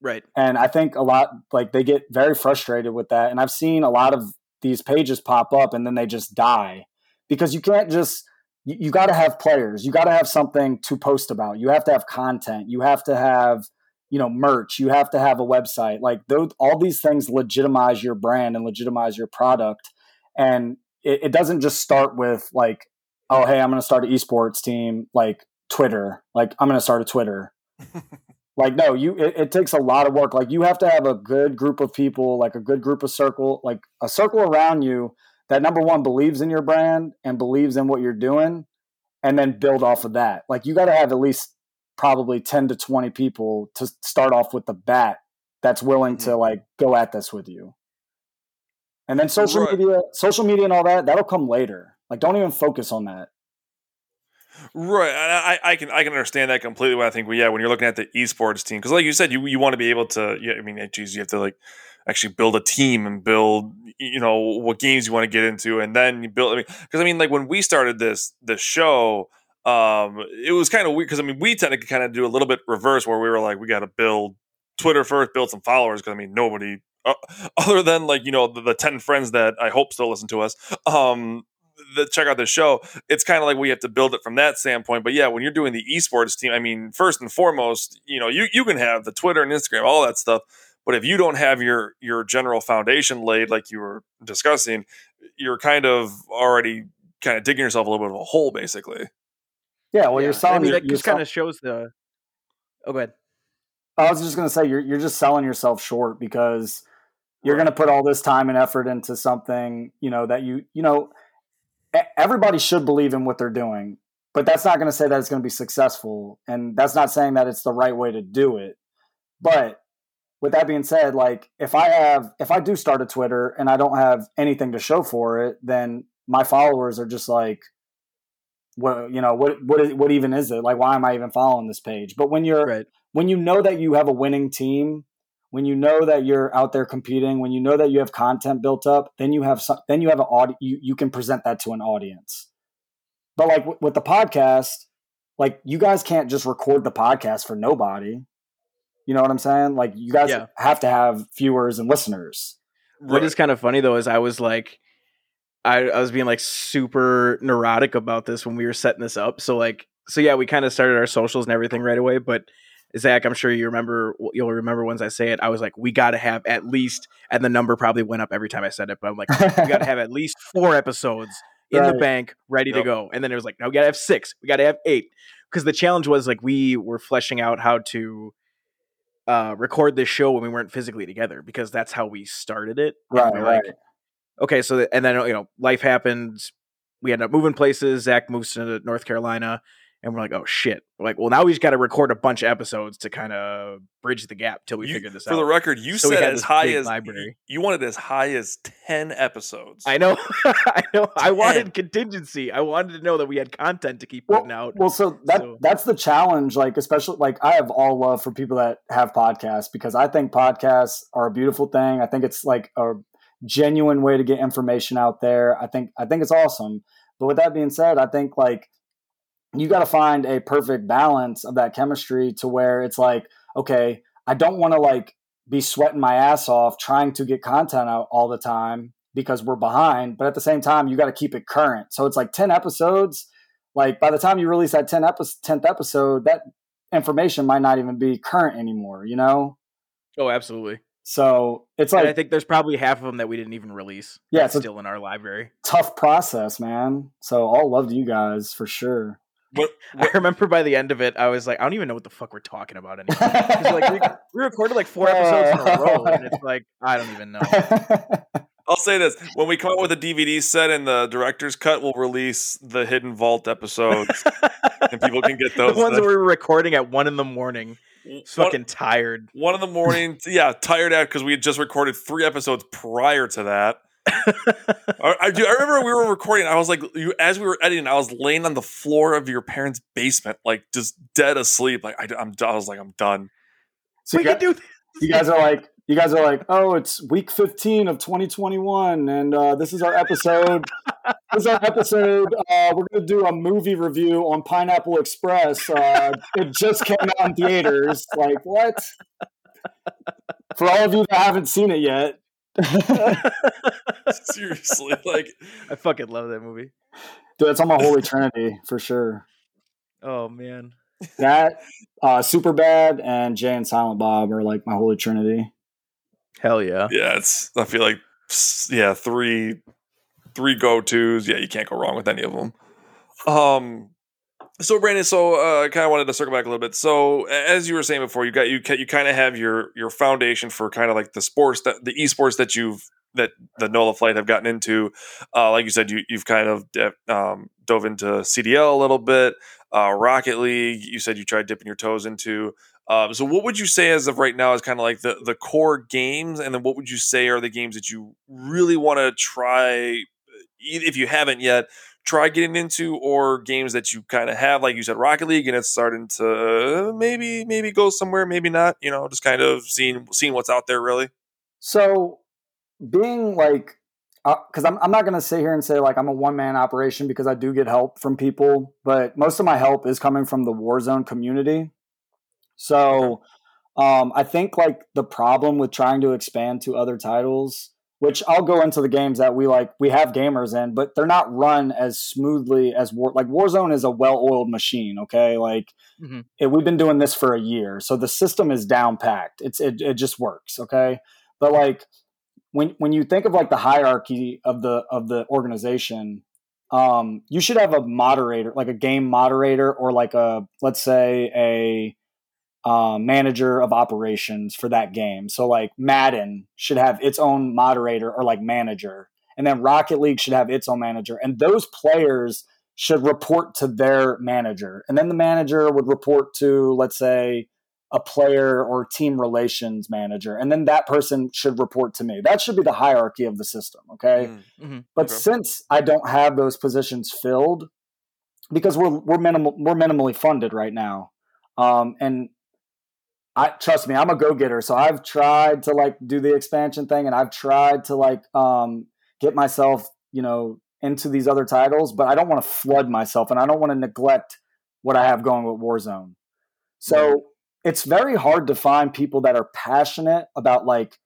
Right. And I think a lot like they get very frustrated with that. And I've seen a lot of these pages pop up and then they just die because you can't just you, you got to have players. You got to have something to post about. You have to have content. You have to have you know merch you have to have a website like those all these things legitimize your brand and legitimize your product and it, it doesn't just start with like, oh, hey, I'm going to start an esports team, like Twitter. Like, I'm going to start a Twitter. like, no, you. It, it takes a lot of work. Like, you have to have a good group of people, like a good group of circle, like a circle around you that number one believes in your brand and believes in what you're doing, and then build off of that. Like, you got to have at least probably 10 to 20 people to start off with the bat that's willing mm-hmm. to like go at this with you. And then social right. media, social media, and all that that'll come later. Like, don't even focus on that. Right, I, I can I can understand that completely. When I think, well, yeah, when you're looking at the esports team, because like you said, you you want to be able to. Yeah, I mean, geez, you have to like actually build a team and build you know what games you want to get into, and then you build. I mean, because I mean, like when we started this this show, um, it was kind of weird because I mean, we tend to kind of do a little bit reverse where we were like, we got to build Twitter first, build some followers because I mean, nobody uh, other than like you know the, the, 10 friends that i hope still listen to us um that check out the show it's kind of like we have to build it from that standpoint. But yeah when you're doing the esports team i mean first and foremost you know you, you can have the twitter and instagram all that stuff. But if you don't have your your general foundation laid like you were discussing you're kind of already kind of digging yourself a little bit of a hole basically. Yeah well yeah. you're selling I mean, that just kind of shows the oh go ahead. I was just going to say you're, you're just selling yourself short because you're going to put all this time and effort into something you know that you you know everybody should believe in what they're doing but that's not going to say that it's going to be successful and that's not saying that it's the right way to do it. But with that being said like if i have if i do start a twitter and i don't have anything to show for it then my followers are just like what you know what what what even is it? Like why am i even following this page? But when you're right. when you know that you have a winning team when you know that you're out there competing, when you know that you have content built up, then you have some, then you have an audience. You, you can present that to an audience. But like w- with the podcast, like you guys can't just record the podcast for nobody. You know what I'm saying? Like you guys yeah. have to have viewers and listeners. What is kind of funny though is I was like, I, I was being like super neurotic about this when we were setting this up. So like, so yeah, we kind of started our socials and everything right away, but Zach, I'm sure you remember. You'll remember once I say it. I was like, we got to have at least, and the number probably went up every time I said it. But I'm like, we got to have at least four episodes in right. the bank, ready yep. to go. And then it was like, no, we got to have six. We got to have eight. Because the challenge was like we were fleshing out how to uh, record this show when we weren't physically together because that's how we started it. Right. Right. Like, okay, so the, and then you know life happened. We ended up moving places. Zach moves to North Carolina and we're like, oh shit. We're like, well, now we just got to record a bunch of episodes to kind of bridge the gap till we you, figure this for out. For the record, you so said as high as library. You, wanted as high as ten episodes. I know, I know. 10. I wanted contingency. I wanted to know that we had content to keep putting well, out. Well, so that so. that's the challenge. Like, especially like I have all love for people that have podcasts because I think podcasts are a beautiful thing. I think it's like a genuine way to get information out there. I think I think it's awesome. But with that being said, I think like you got to find a perfect balance of that chemistry to where it's like, okay, I don't want to like be sweating my ass off trying to get content out all the time because we're behind, but at the same time, you got to keep it current. So it's like 10 episodes. Like by the time you release that 10 epi- 10th episode, that information might not even be current anymore, you know? Oh, absolutely. So it's like and I think there's probably half of them that we didn't even release. Yeah, it's still in our library. Tough process, man. So all love to you guys for sure. What, what, I remember by the end of it, I was like, I don't even know what the fuck we're talking about anymore. like we, we, recorded like four episodes in a row, and it's like I don't even know. I'll say this: when we come up with a DVD set and the director's cut, we'll release the Hidden Vault episodes, and people can get those. The ones that we were recording at one in the morning. Fucking tired. One in the morning, yeah, tired out because we had just recorded three episodes prior to that. I, do. I remember we were recording. I was like, you as we were editing, I was laying on the floor of your parents' basement, like just dead asleep. Like I, am I was like, I'm done. So we you, can do this. you guys are like, you guys are like, oh, it's week 15 of 2021, and uh, this is our episode. this is our episode. Uh, we're going to do a movie review on Pineapple Express. Uh, it just came out in theaters. Like what? For all of you that haven't seen it yet, Seriously, like I fucking love that movie. Dude, it's on my holy trinity for sure. Oh man. That uh Superbad and Jay and Silent Bob are like my holy trinity. Hell yeah. Yeah, it's I feel like yeah, three three go-tos. Yeah, you can't go wrong with any of them. Um so Brandon, so uh, I kind of wanted to circle back a little bit. So as you were saying before, you got you you kind of have your your foundation for kind of like the sports that the esports that you've that the NOLA flight have gotten into. Uh, like you said, you you've kind of um, dove into CDL a little bit, uh, Rocket League. You said you tried dipping your toes into. Um, so, what would you say as of right now is kind of like the the core games, and then what would you say are the games that you really want to try, if you haven't yet, try getting into, or games that you kind of have, like you said, Rocket League, and it's starting to maybe maybe go somewhere, maybe not. You know, just kind of seeing seeing what's out there, really. So, being like because uh, I'm, I'm not going to sit here and say like I'm a one man operation because I do get help from people, but most of my help is coming from the Warzone community. So um, I think like the problem with trying to expand to other titles, which I'll go into the games that we like, we have gamers in, but they're not run as smoothly as War. Like Warzone is a well oiled machine. Okay, like mm-hmm. it, we've been doing this for a year, so the system is down packed. It's it, it just works. Okay, but like when when you think of like the hierarchy of the of the organization, um, you should have a moderator, like a game moderator, or like a let's say a uh, manager of operations for that game. So like Madden should have its own moderator or like manager, and then Rocket League should have its own manager, and those players should report to their manager, and then the manager would report to let's say a player or team relations manager, and then that person should report to me. That should be the hierarchy of the system. Okay. Mm-hmm. mm-hmm. But okay. since I don't have those positions filled, because we're we're minimal we're minimally funded right now, um, and I trust me, I'm a go getter. So I've tried to like do the expansion thing, and I've tried to like um, get myself, you know, into these other titles, but I don't want to flood myself, and I don't want to neglect what I have going with Warzone. So it's very hard to find people that are passionate about like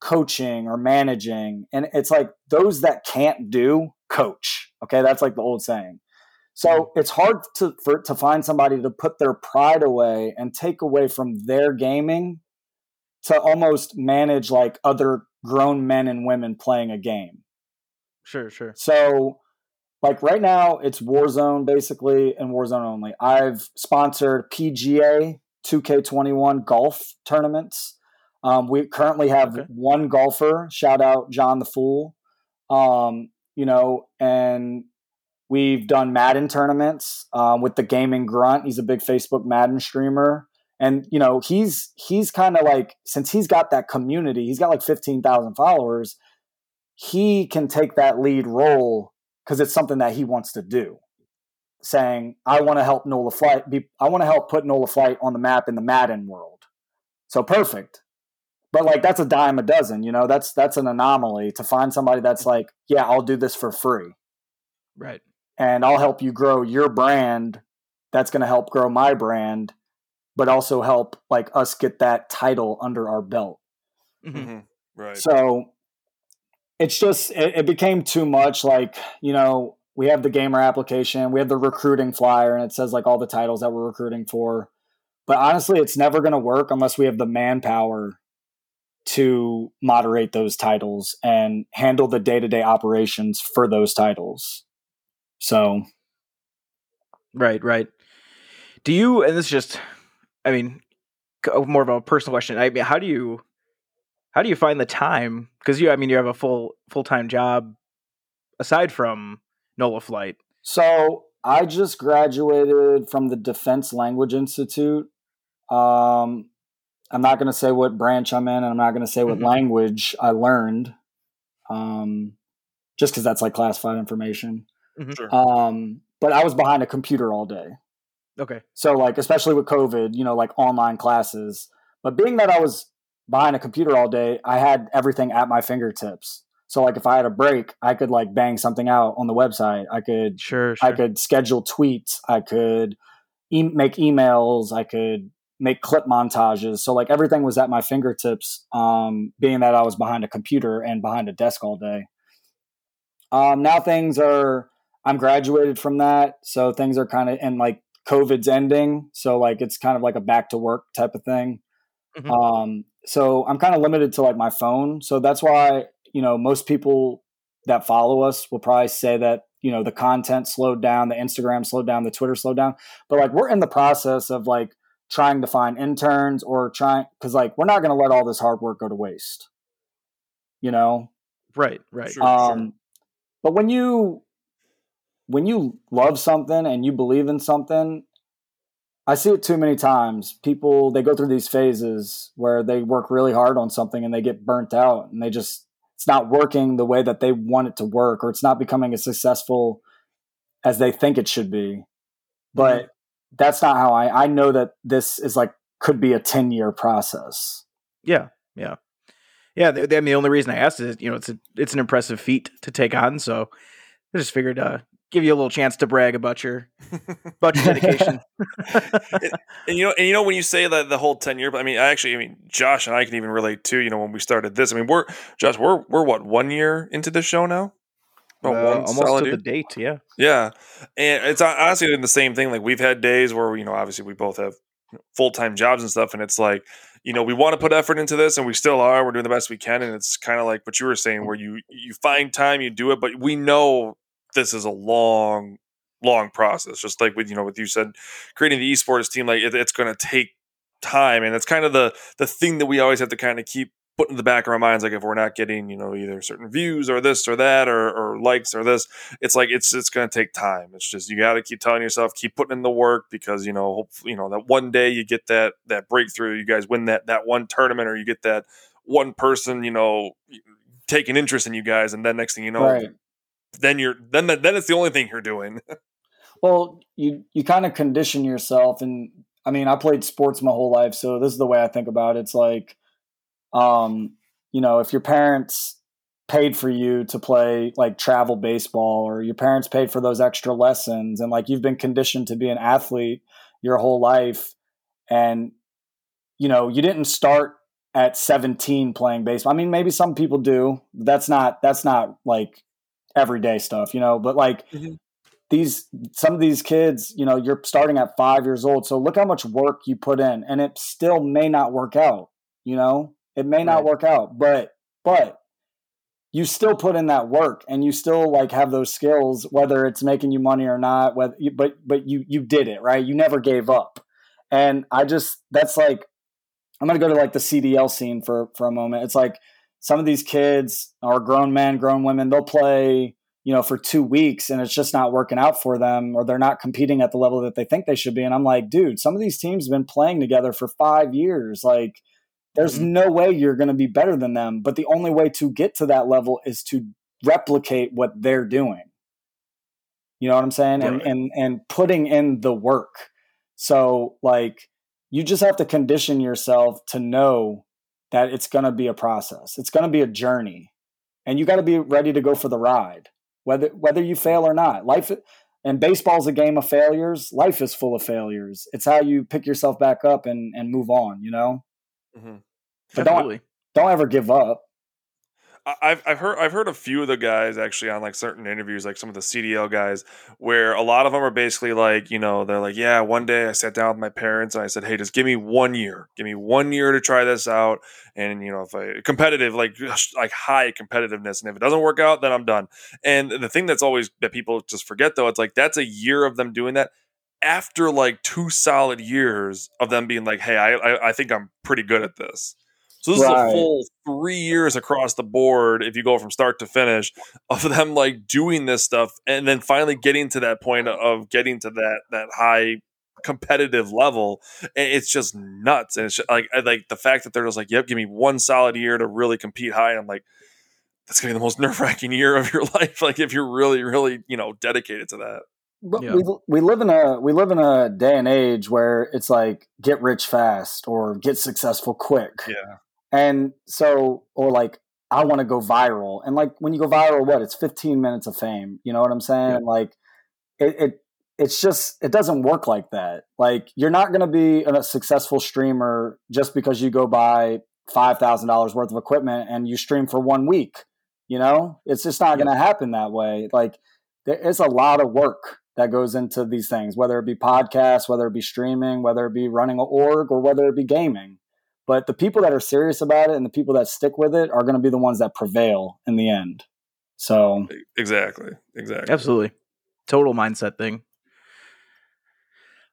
coaching or managing and it's like those that can't do coach okay that's like the old saying so it's hard to for to find somebody to put their pride away and take away from their gaming to almost manage like other grown men and women playing a game sure sure so like right now it's warzone basically and warzone only i've sponsored pga 2K21 golf tournaments. Um, we currently have okay. one golfer. Shout out John the Fool. Um, you know, and we've done Madden tournaments um, with the Gaming Grunt. He's a big Facebook Madden streamer, and you know, he's he's kind of like since he's got that community, he's got like fifteen thousand followers. He can take that lead role because it's something that he wants to do saying, I want to help Nola Flight be I want to help put Nola Flight on the map in the Madden world. So perfect. But like that's a dime a dozen, you know, that's that's an anomaly to find somebody that's like, yeah, I'll do this for free. Right. And I'll help you grow your brand. That's going to help grow my brand, but also help like us get that title under our belt. Mm-hmm. mm-hmm. Right. So it's just it, it became too much like, you know, we have the gamer application, we have the recruiting flyer, and it says like all the titles that we're recruiting for. But honestly, it's never going to work unless we have the manpower to moderate those titles and handle the day to day operations for those titles. So, right, right. Do you, and this is just, I mean, more of a personal question. I mean, how do you, how do you find the time? Because you, I mean, you have a full full time job aside from NOLA flight? So I just graduated from the Defense Language Institute. Um, I'm not going to say what branch I'm in, and I'm not going to say what mm-hmm. language I learned, um, just because that's like classified information. Mm-hmm. Sure. Um, but I was behind a computer all day. Okay. So, like, especially with COVID, you know, like online classes. But being that I was behind a computer all day, I had everything at my fingertips. So like if I had a break, I could like bang something out on the website. I could sure, sure. I could schedule tweets. I could e- make emails. I could make clip montages. So like everything was at my fingertips. Um, being that I was behind a computer and behind a desk all day. Um, now things are. I'm graduated from that, so things are kind of and like COVID's ending, so like it's kind of like a back to work type of thing. Mm-hmm. Um, so I'm kind of limited to like my phone. So that's why you know, most people that follow us will probably say that, you know, the content slowed down, the Instagram slowed down, the Twitter slowed down. But like we're in the process of like trying to find interns or trying because like we're not going to let all this hard work go to waste. You know? Right, right. Sure, um, sure. But when you when you love something and you believe in something, I see it too many times. People they go through these phases where they work really hard on something and they get burnt out and they just it's not working the way that they want it to work or it's not becoming as successful as they think it should be. But mm-hmm. that's not how I I know that this is like could be a 10 year process. Yeah. Yeah. Yeah, I mean, the only reason I asked is, you know, it's a, it's an impressive feat to take on. So I just figured, uh, give you a little chance to brag about your about your dedication. and, and, you know, and you know when you say that the whole ten year, I mean, I actually, I mean, Josh and I can even relate too. You know, when we started this, I mean, we're Josh, we're we're what one year into the show now. Uh, almost to year? the date, yeah, yeah, and it's honestly been the same thing. Like we've had days where you know, obviously, we both have full time jobs and stuff, and it's like you know we want to put effort into this and we still are we're doing the best we can and it's kind of like what you were saying where you you find time you do it but we know this is a long, long process. Just like with you know, with you said, creating the esports team, like it, it's going to take time, and it's kind of the the thing that we always have to kind of keep put in the back of our minds. Like if we're not getting you know either certain views or this or that or, or likes or this, it's like it's it's going to take time. It's just you got to keep telling yourself, keep putting in the work because you know, hopefully, you know that one day you get that that breakthrough. You guys win that that one tournament, or you get that one person, you know, taking interest in you guys, and then next thing you know, right then you're then then it's the only thing you're doing. well, you you kind of condition yourself, and I mean, I played sports my whole life, so this is the way I think about it. It's like, um, you know, if your parents paid for you to play like travel baseball, or your parents paid for those extra lessons, and like you've been conditioned to be an athlete your whole life, and you know, you didn't start at 17 playing baseball. I mean, maybe some people do. That's not that's not like everyday stuff, you know, but like mm-hmm. these some of these kids, you know, you're starting at 5 years old. So look how much work you put in and it still may not work out, you know? It may not work out, but but you still put in that work and you still like have those skills whether it's making you money or not whether you, but but you you did it, right? You never gave up. And I just that's like I'm going to go to like the CDL scene for for a moment. It's like some of these kids are grown men, grown women, they'll play, you know, for two weeks and it's just not working out for them or they're not competing at the level that they think they should be. And I'm like, dude, some of these teams have been playing together for five years. Like, there's mm-hmm. no way you're going to be better than them. But the only way to get to that level is to replicate what they're doing. You know what I'm saying? Right. And and and putting in the work. So like you just have to condition yourself to know that it's going to be a process. It's going to be a journey. And you got to be ready to go for the ride. Whether whether you fail or not. Life and baseball's a game of failures. Life is full of failures. It's how you pick yourself back up and and move on, you know? Mm-hmm. But don't don't ever give up. I've I've heard I've heard a few of the guys actually on like certain interviews, like some of the CDL guys, where a lot of them are basically like, you know, they're like, yeah, one day I sat down with my parents and I said, hey, just give me one year, give me one year to try this out, and you know, if I competitive, like like high competitiveness, and if it doesn't work out, then I'm done. And the thing that's always that people just forget though, it's like that's a year of them doing that after like two solid years of them being like, hey, I I, I think I'm pretty good at this. So this right. is a full three years across the board if you go from start to finish of them like doing this stuff and then finally getting to that point of getting to that that high competitive level. It's just nuts. And it's just, like like the fact that they're just like, yep, give me one solid year to really compete high. And I'm like, that's gonna be the most nerve wracking year of your life. Like if you're really, really, you know, dedicated to that. But yeah. we we live in a we live in a day and age where it's like get rich fast or get successful quick. Yeah. And so, or like, I want to go viral. And like, when you go viral, what? It's 15 minutes of fame. You know what I'm saying? Yeah. Like, it, it, it's just, it doesn't work like that. Like, you're not going to be a successful streamer just because you go buy $5,000 worth of equipment and you stream for one week. You know, it's just not yeah. going to happen that way. Like, it's a lot of work that goes into these things, whether it be podcasts, whether it be streaming, whether it be running an org, or whether it be gaming. But the people that are serious about it and the people that stick with it are going to be the ones that prevail in the end. So exactly, exactly, absolutely, total mindset thing.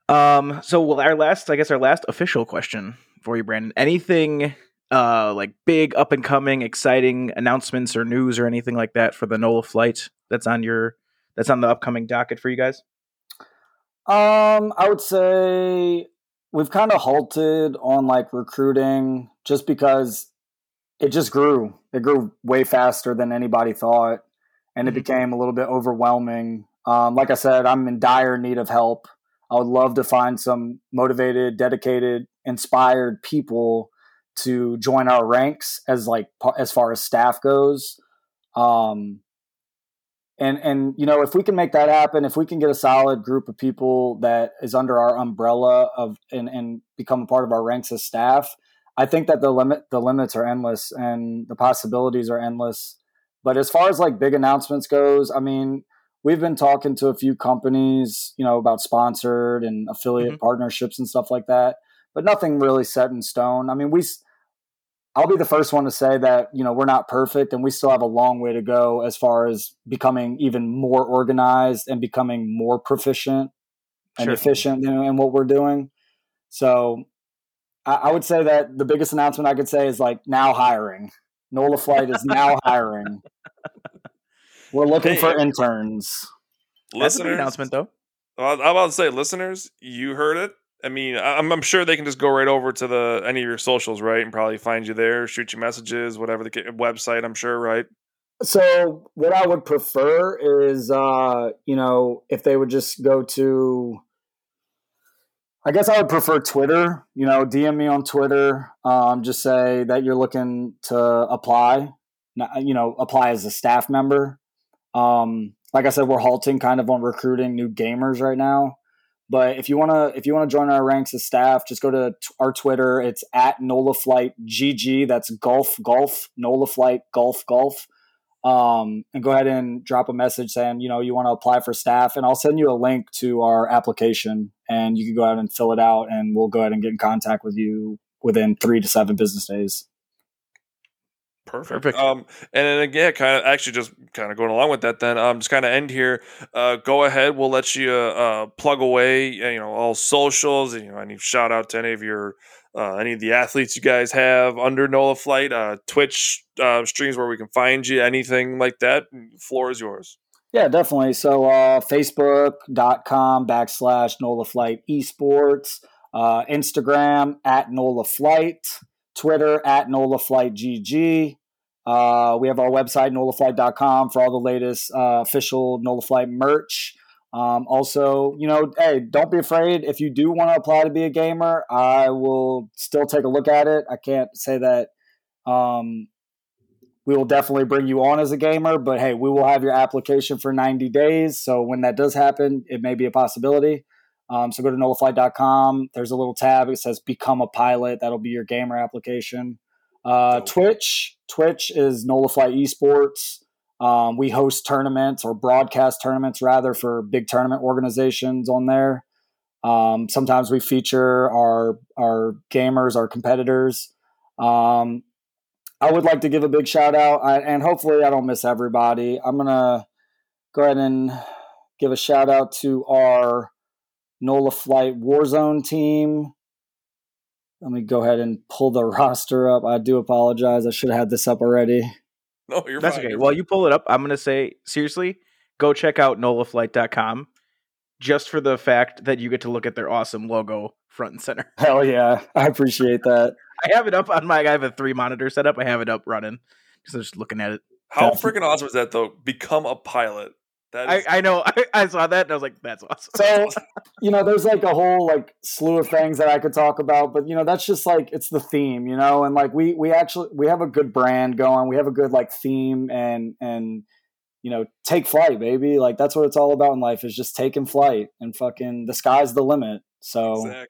Um. So, well, our last, I guess, our last official question for you, Brandon. Anything, uh, like big up and coming, exciting announcements or news or anything like that for the NOLA flight that's on your that's on the upcoming docket for you guys? Um, I would say we've kind of halted on like recruiting just because it just grew. It grew way faster than anybody thought, and mm-hmm. it became a little bit overwhelming. Um, like I said, I'm in dire need of help. I would love to find some motivated, dedicated, inspired people to join our ranks as like as far as staff goes. Um, and and you know if we can make that happen, if we can get a solid group of people that is under our umbrella of and and become a part of our ranks as staff, I think that the limit the limits are endless and the possibilities are endless. But as far as like big announcements goes, I mean, we've been talking to a few companies, you know, about sponsored and affiliate mm-hmm. partnerships and stuff like that, but nothing really set in stone. I mean, we I'll be the first one to say that, you know, we're not perfect and we still have a long way to go as far as becoming even more organized and becoming more proficient and sure. efficient you know, in what we're doing. So I, I would say that the biggest announcement I could say is like now hiring. NOLA Flight is now hiring. We're looking hey, for interns. That's an announcement, though. I'm about to say, listeners, you heard it. I mean, I'm, I'm, sure they can just go right over to the any of your socials, right, and probably find you there, shoot you messages, whatever the website. I'm sure, right. So, what I would prefer is, uh, you know, if they would just go to I guess I would prefer Twitter. You know, DM me on Twitter. Um, just say that you're looking to apply. You know, apply as a staff member. Um, like I said, we're halting kind of on recruiting new gamers right now. But if you wanna if you wanna join our ranks as staff, just go to t- our Twitter. It's at NOLA Flight GG. That's golf golf NOLA Flight golf golf um, and go ahead and drop a message saying, you know, you want to apply for staff, and I'll send you a link to our application, and you can go ahead and fill it out, and we'll go ahead and get in contact with you within three to seven business days. Perfect. Perfect. Um, and then again, kind of actually just kind of going along with that. Then um, just kind of end here. Uh, go ahead. We'll let you uh, plug away. You know all socials. You know any shout out to any of your uh, any of the athletes you guys have under NOLA Flight, uh, Twitch uh, streams where we can find you, anything like that. Floor is yours. Yeah, definitely. So uh, Facebook.com backslash NOLA Flight Esports, uh, Instagram at NOLA Flight, Twitter at NOLA Flight GG. Uh, we have our website, NOLAFlight.com, for all the latest uh, official NOLA Flight merch. Um, also, you know, hey, don't be afraid. If you do want to apply to be a gamer, I will still take a look at it. I can't say that um, we will definitely bring you on as a gamer, but hey, we will have your application for 90 days. So when that does happen, it may be a possibility. Um, so go to nolaflight.com. There's a little tab. It says become a pilot. That'll be your gamer application. Uh, Twitch. Twitch is Flight Esports. Um, we host tournaments or broadcast tournaments rather for big tournament organizations on there. Um, sometimes we feature our our gamers, our competitors. Um, I would like to give a big shout out, I, and hopefully I don't miss everybody. I'm gonna go ahead and give a shout out to our NOLA Flight Warzone team. Let me go ahead and pull the roster up. I do apologize. I should have had this up already. No, you're That's fine. okay. While you pull it up, I'm going to say, seriously, go check out NOLAFlight.com just for the fact that you get to look at their awesome logo front and center. Hell yeah. I appreciate that. I have it up on my, I have a three monitor setup. I have it up running. Just, just looking at it. How freaking awesome is that, though? Become a pilot. That is- I, I know. I, I, saw that and I was like, that's awesome. So, you know, there's like a whole like slew of things that I could talk about, but you know, that's just like it's the theme, you know, and like we we actually we have a good brand going. We have a good like theme and and you know, take flight, baby. Like that's what it's all about in life is just taking flight and fucking the sky's the limit. So exactly.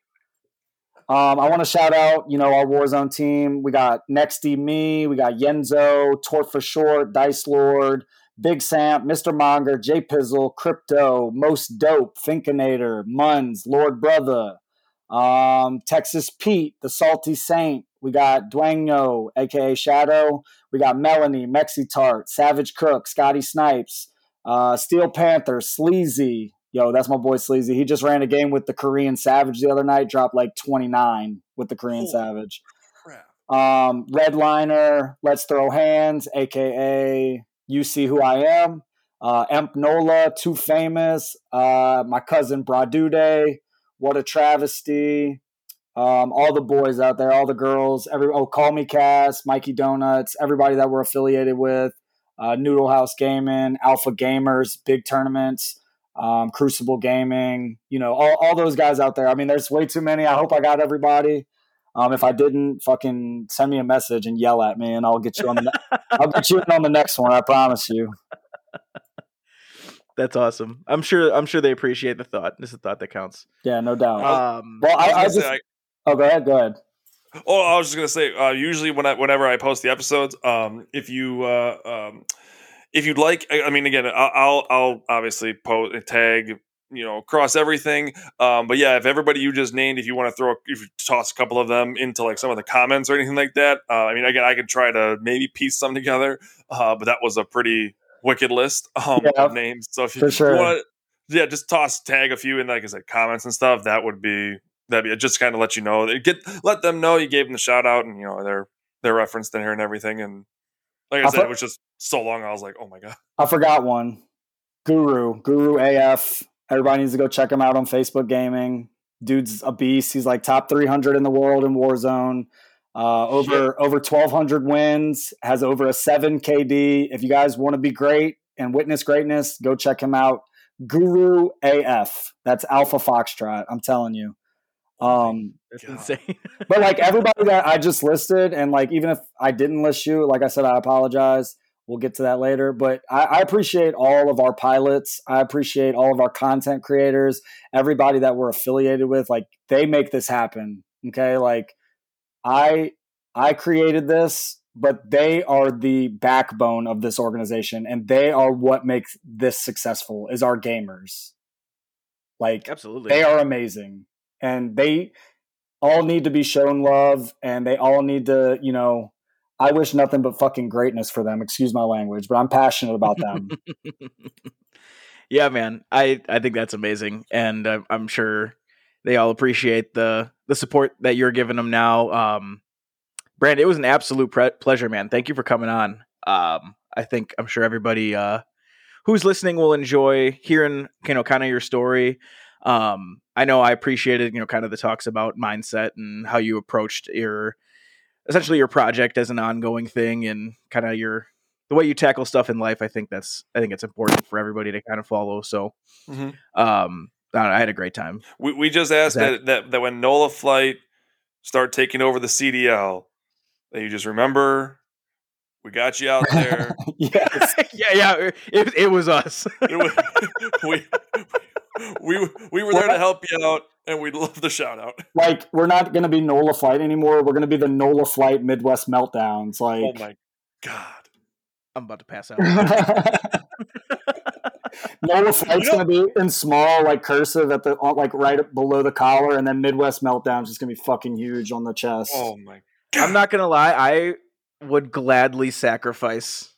Um, I want to shout out, you know, our Warzone team. We got Nexty Me, we got Yenzo, Tort for Short, Dice Lord, Big Sam, Mr. Monger, J Pizzle, Crypto, Most Dope, Finkinator, Muns, Lord Brother, um, Texas Pete, The Salty Saint. We got Dwayno, aka Shadow. We got Melanie, Mexi Tart, Savage Cook, Scotty Snipes, uh, Steel Panther, Sleazy. Yo, that's my boy Sleazy. He just ran a game with the Korean Savage the other night, dropped like 29 with the Korean Holy Savage. Crap. Um, Redliner, Let's Throw Hands, aka you see who I am. uh, Emp Nola, Too Famous, uh, my cousin Bradude, What a Travesty, um, all the boys out there, all the girls, every oh, Call Me Cass, Mikey Donuts, everybody that we're affiliated with, uh, Noodle House Gaming, Alpha Gamers, big tournaments, um, Crucible Gaming, you know, all, all those guys out there. I mean, there's way too many. I hope I got everybody. Um, if I didn't, fucking send me a message and yell at me, and I'll get you on the ne- I'll get you in on the next one. I promise you. That's awesome. I'm sure. I'm sure they appreciate the thought. This is a thought that counts. Yeah, no doubt. Um, well, I, I I just. gonna say, oh, go ahead. Go ahead. Oh, I was just gonna say. Uh, usually, when I, whenever I post the episodes, um, if you, uh, um, if you'd like, I, I mean, again, I'll, I'll, I'll obviously post tag, you know, across everything. Um, but yeah, if everybody you just named, if you want to throw, if you toss a couple of them into like some of the comments or anything like that, uh, I mean, again, I could try to maybe piece some together. Uh, but that was a pretty wicked list um, Yeah, of names. So if you, for sure. want, yeah, just toss tag a few in, like I said, comments and stuff. That would be that'd be just kind of let you know, get let them know you gave them the shout out, and you know they're they're referenced in here and everything. And like I I'll said, put- it was just so long. I was like, oh my god. I forgot one. Guru, Guru AF. Everybody needs to go check him out on Facebook Gaming. Dude's a beast. He's like top 300 in the world in Warzone. Uh, over over 1,200 wins. Has over a seven KD. If you guys want to be great and witness greatness, go check him out. Guru AF. That's Alpha Foxtrot. I'm telling you. Um, that's insane. but like everybody that I just listed, and like even if I didn't list you, like I said, I apologize. We'll get to that later. But I, I appreciate all of our pilots. I appreciate all of our content creators, everybody that we're affiliated with. Like they make this happen. Okay. Like I I created this, but they are the backbone of this organization and they are what makes this successful is our gamers. Like Absolutely. they are amazing and they all need to be shown love and they all need to you know i wish nothing but fucking greatness for them excuse my language but i'm passionate about them yeah, man. I I think that's amazing, and I'm, I'm sure they all appreciate the the support that you're giving them now. Um, Brand, it was an absolute pre- pleasure, man. Thank you for coming on. Um, I think I'm sure everybody uh, who's listening will enjoy hearing you know kind of your story. Um, I know I appreciated you know kind of the talks about mindset and how you approached your essentially your project as an ongoing thing and kind of your the way you tackle stuff in life. I think that's I think it's important for everybody to kind of follow. So Mhm. um, I, don't know, I had a great time. We we just asked Zach- that, that that when Nola Flight start taking over the CDL, that you just remember we got you out there. yes yeah, yeah, it, it was us. It was- we, we we were there to help you out, and we'd love the shout out. like we're not going to be nola flight anymore we're going to be the nola flight midwest meltdowns oh like Oh my god! I'm about to pass out. Nola Flight's You know- going to be in small, like cursive at the like right below the collar, and then Midwest Meltdown's just going to be fucking huge on the chest. Oh my! I'm not gonna lie, I would gladly sacrifice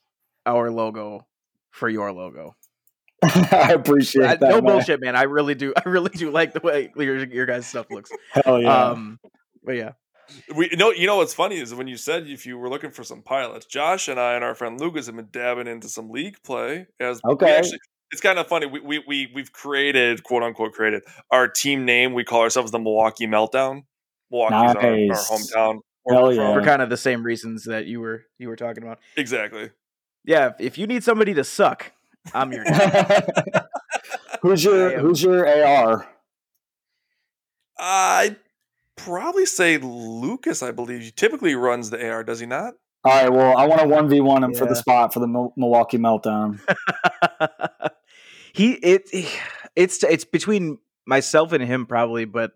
our logo for your logo. I appreciate I- that. no man. bullshit, man. I really do. I really do like the way your your guys' stuff looks. Hell yeah. Um, but yeah, We you know you know what's funny is when you said if you were looking for some pilots, Josh and I and our friend Lucas have been dabbing into some league play. As we Okay. actually, it's kind of funny. We we we we've created quote unquote created our team name. We call ourselves the Milwaukee Meltdown. Milwaukee's our, our hometown. Where Hell yeah. for kind of the same reasons that you were you were talking about. Exactly. Yeah, if, if you need somebody to suck, I'm your guy. who's your Who's your AR? I'd probably say Lucas. I believe he typically runs the AR. Does he not? All right. Well, I want to one v one him for the spot for the Mil- Milwaukee Meltdown. he it it's it's between myself and him probably, but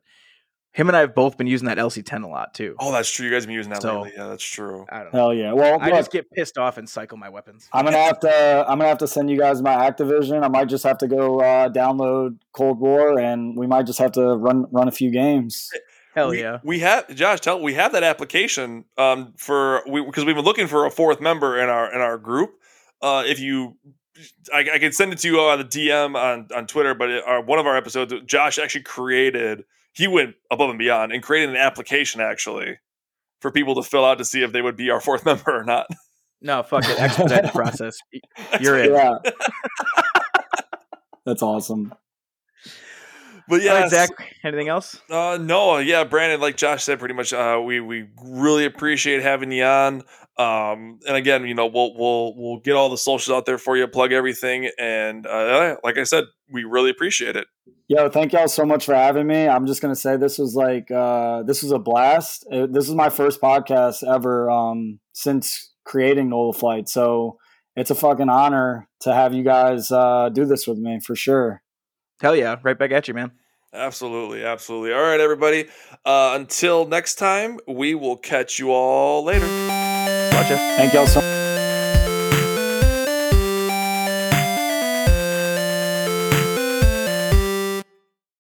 him and I have both been using that LC10 a lot too. Oh, that's true. You guys have been using that So- lately. Yeah, that's true. I don't know. Hell yeah. Well, I look, just get pissed off and cycle my weapons. I'm gonna have to. I'm gonna have to send you guys my Activision. I might just have to go uh, download Cold War, and we might just have to run run a few games. Hell we, yeah. We have Josh. Tell we have that application um, for we because we've been looking for a fourth member in our in our group. Uh, if you, I, I can send it to you on the DM on on Twitter. But it, our, one of our episodes, Josh actually created. He went above and beyond and created an application actually for people to fill out to see if they would be our fourth member or not. No, fuck it. Expedited process. You're in. Yeah. That's awesome. But yeah, right, Zach. Anything else? Uh, no, yeah, Brandon. Like Josh said, pretty much. Uh, we we really appreciate having you on. Um, and again, you know, we'll we'll we'll get all the socials out there for you, plug everything, and uh, like I said, we really appreciate it. Yo, thank y'all so much for having me. I'm just gonna say this was like uh, this was a blast. It, this is my first podcast ever um, since creating Nola Flight, so it's a fucking honor to have you guys uh, do this with me for sure. Hell yeah, right back at you, man. Absolutely, absolutely. All right, everybody. Uh, until next time, we will catch you all later. Gotcha. Thank y'all so much.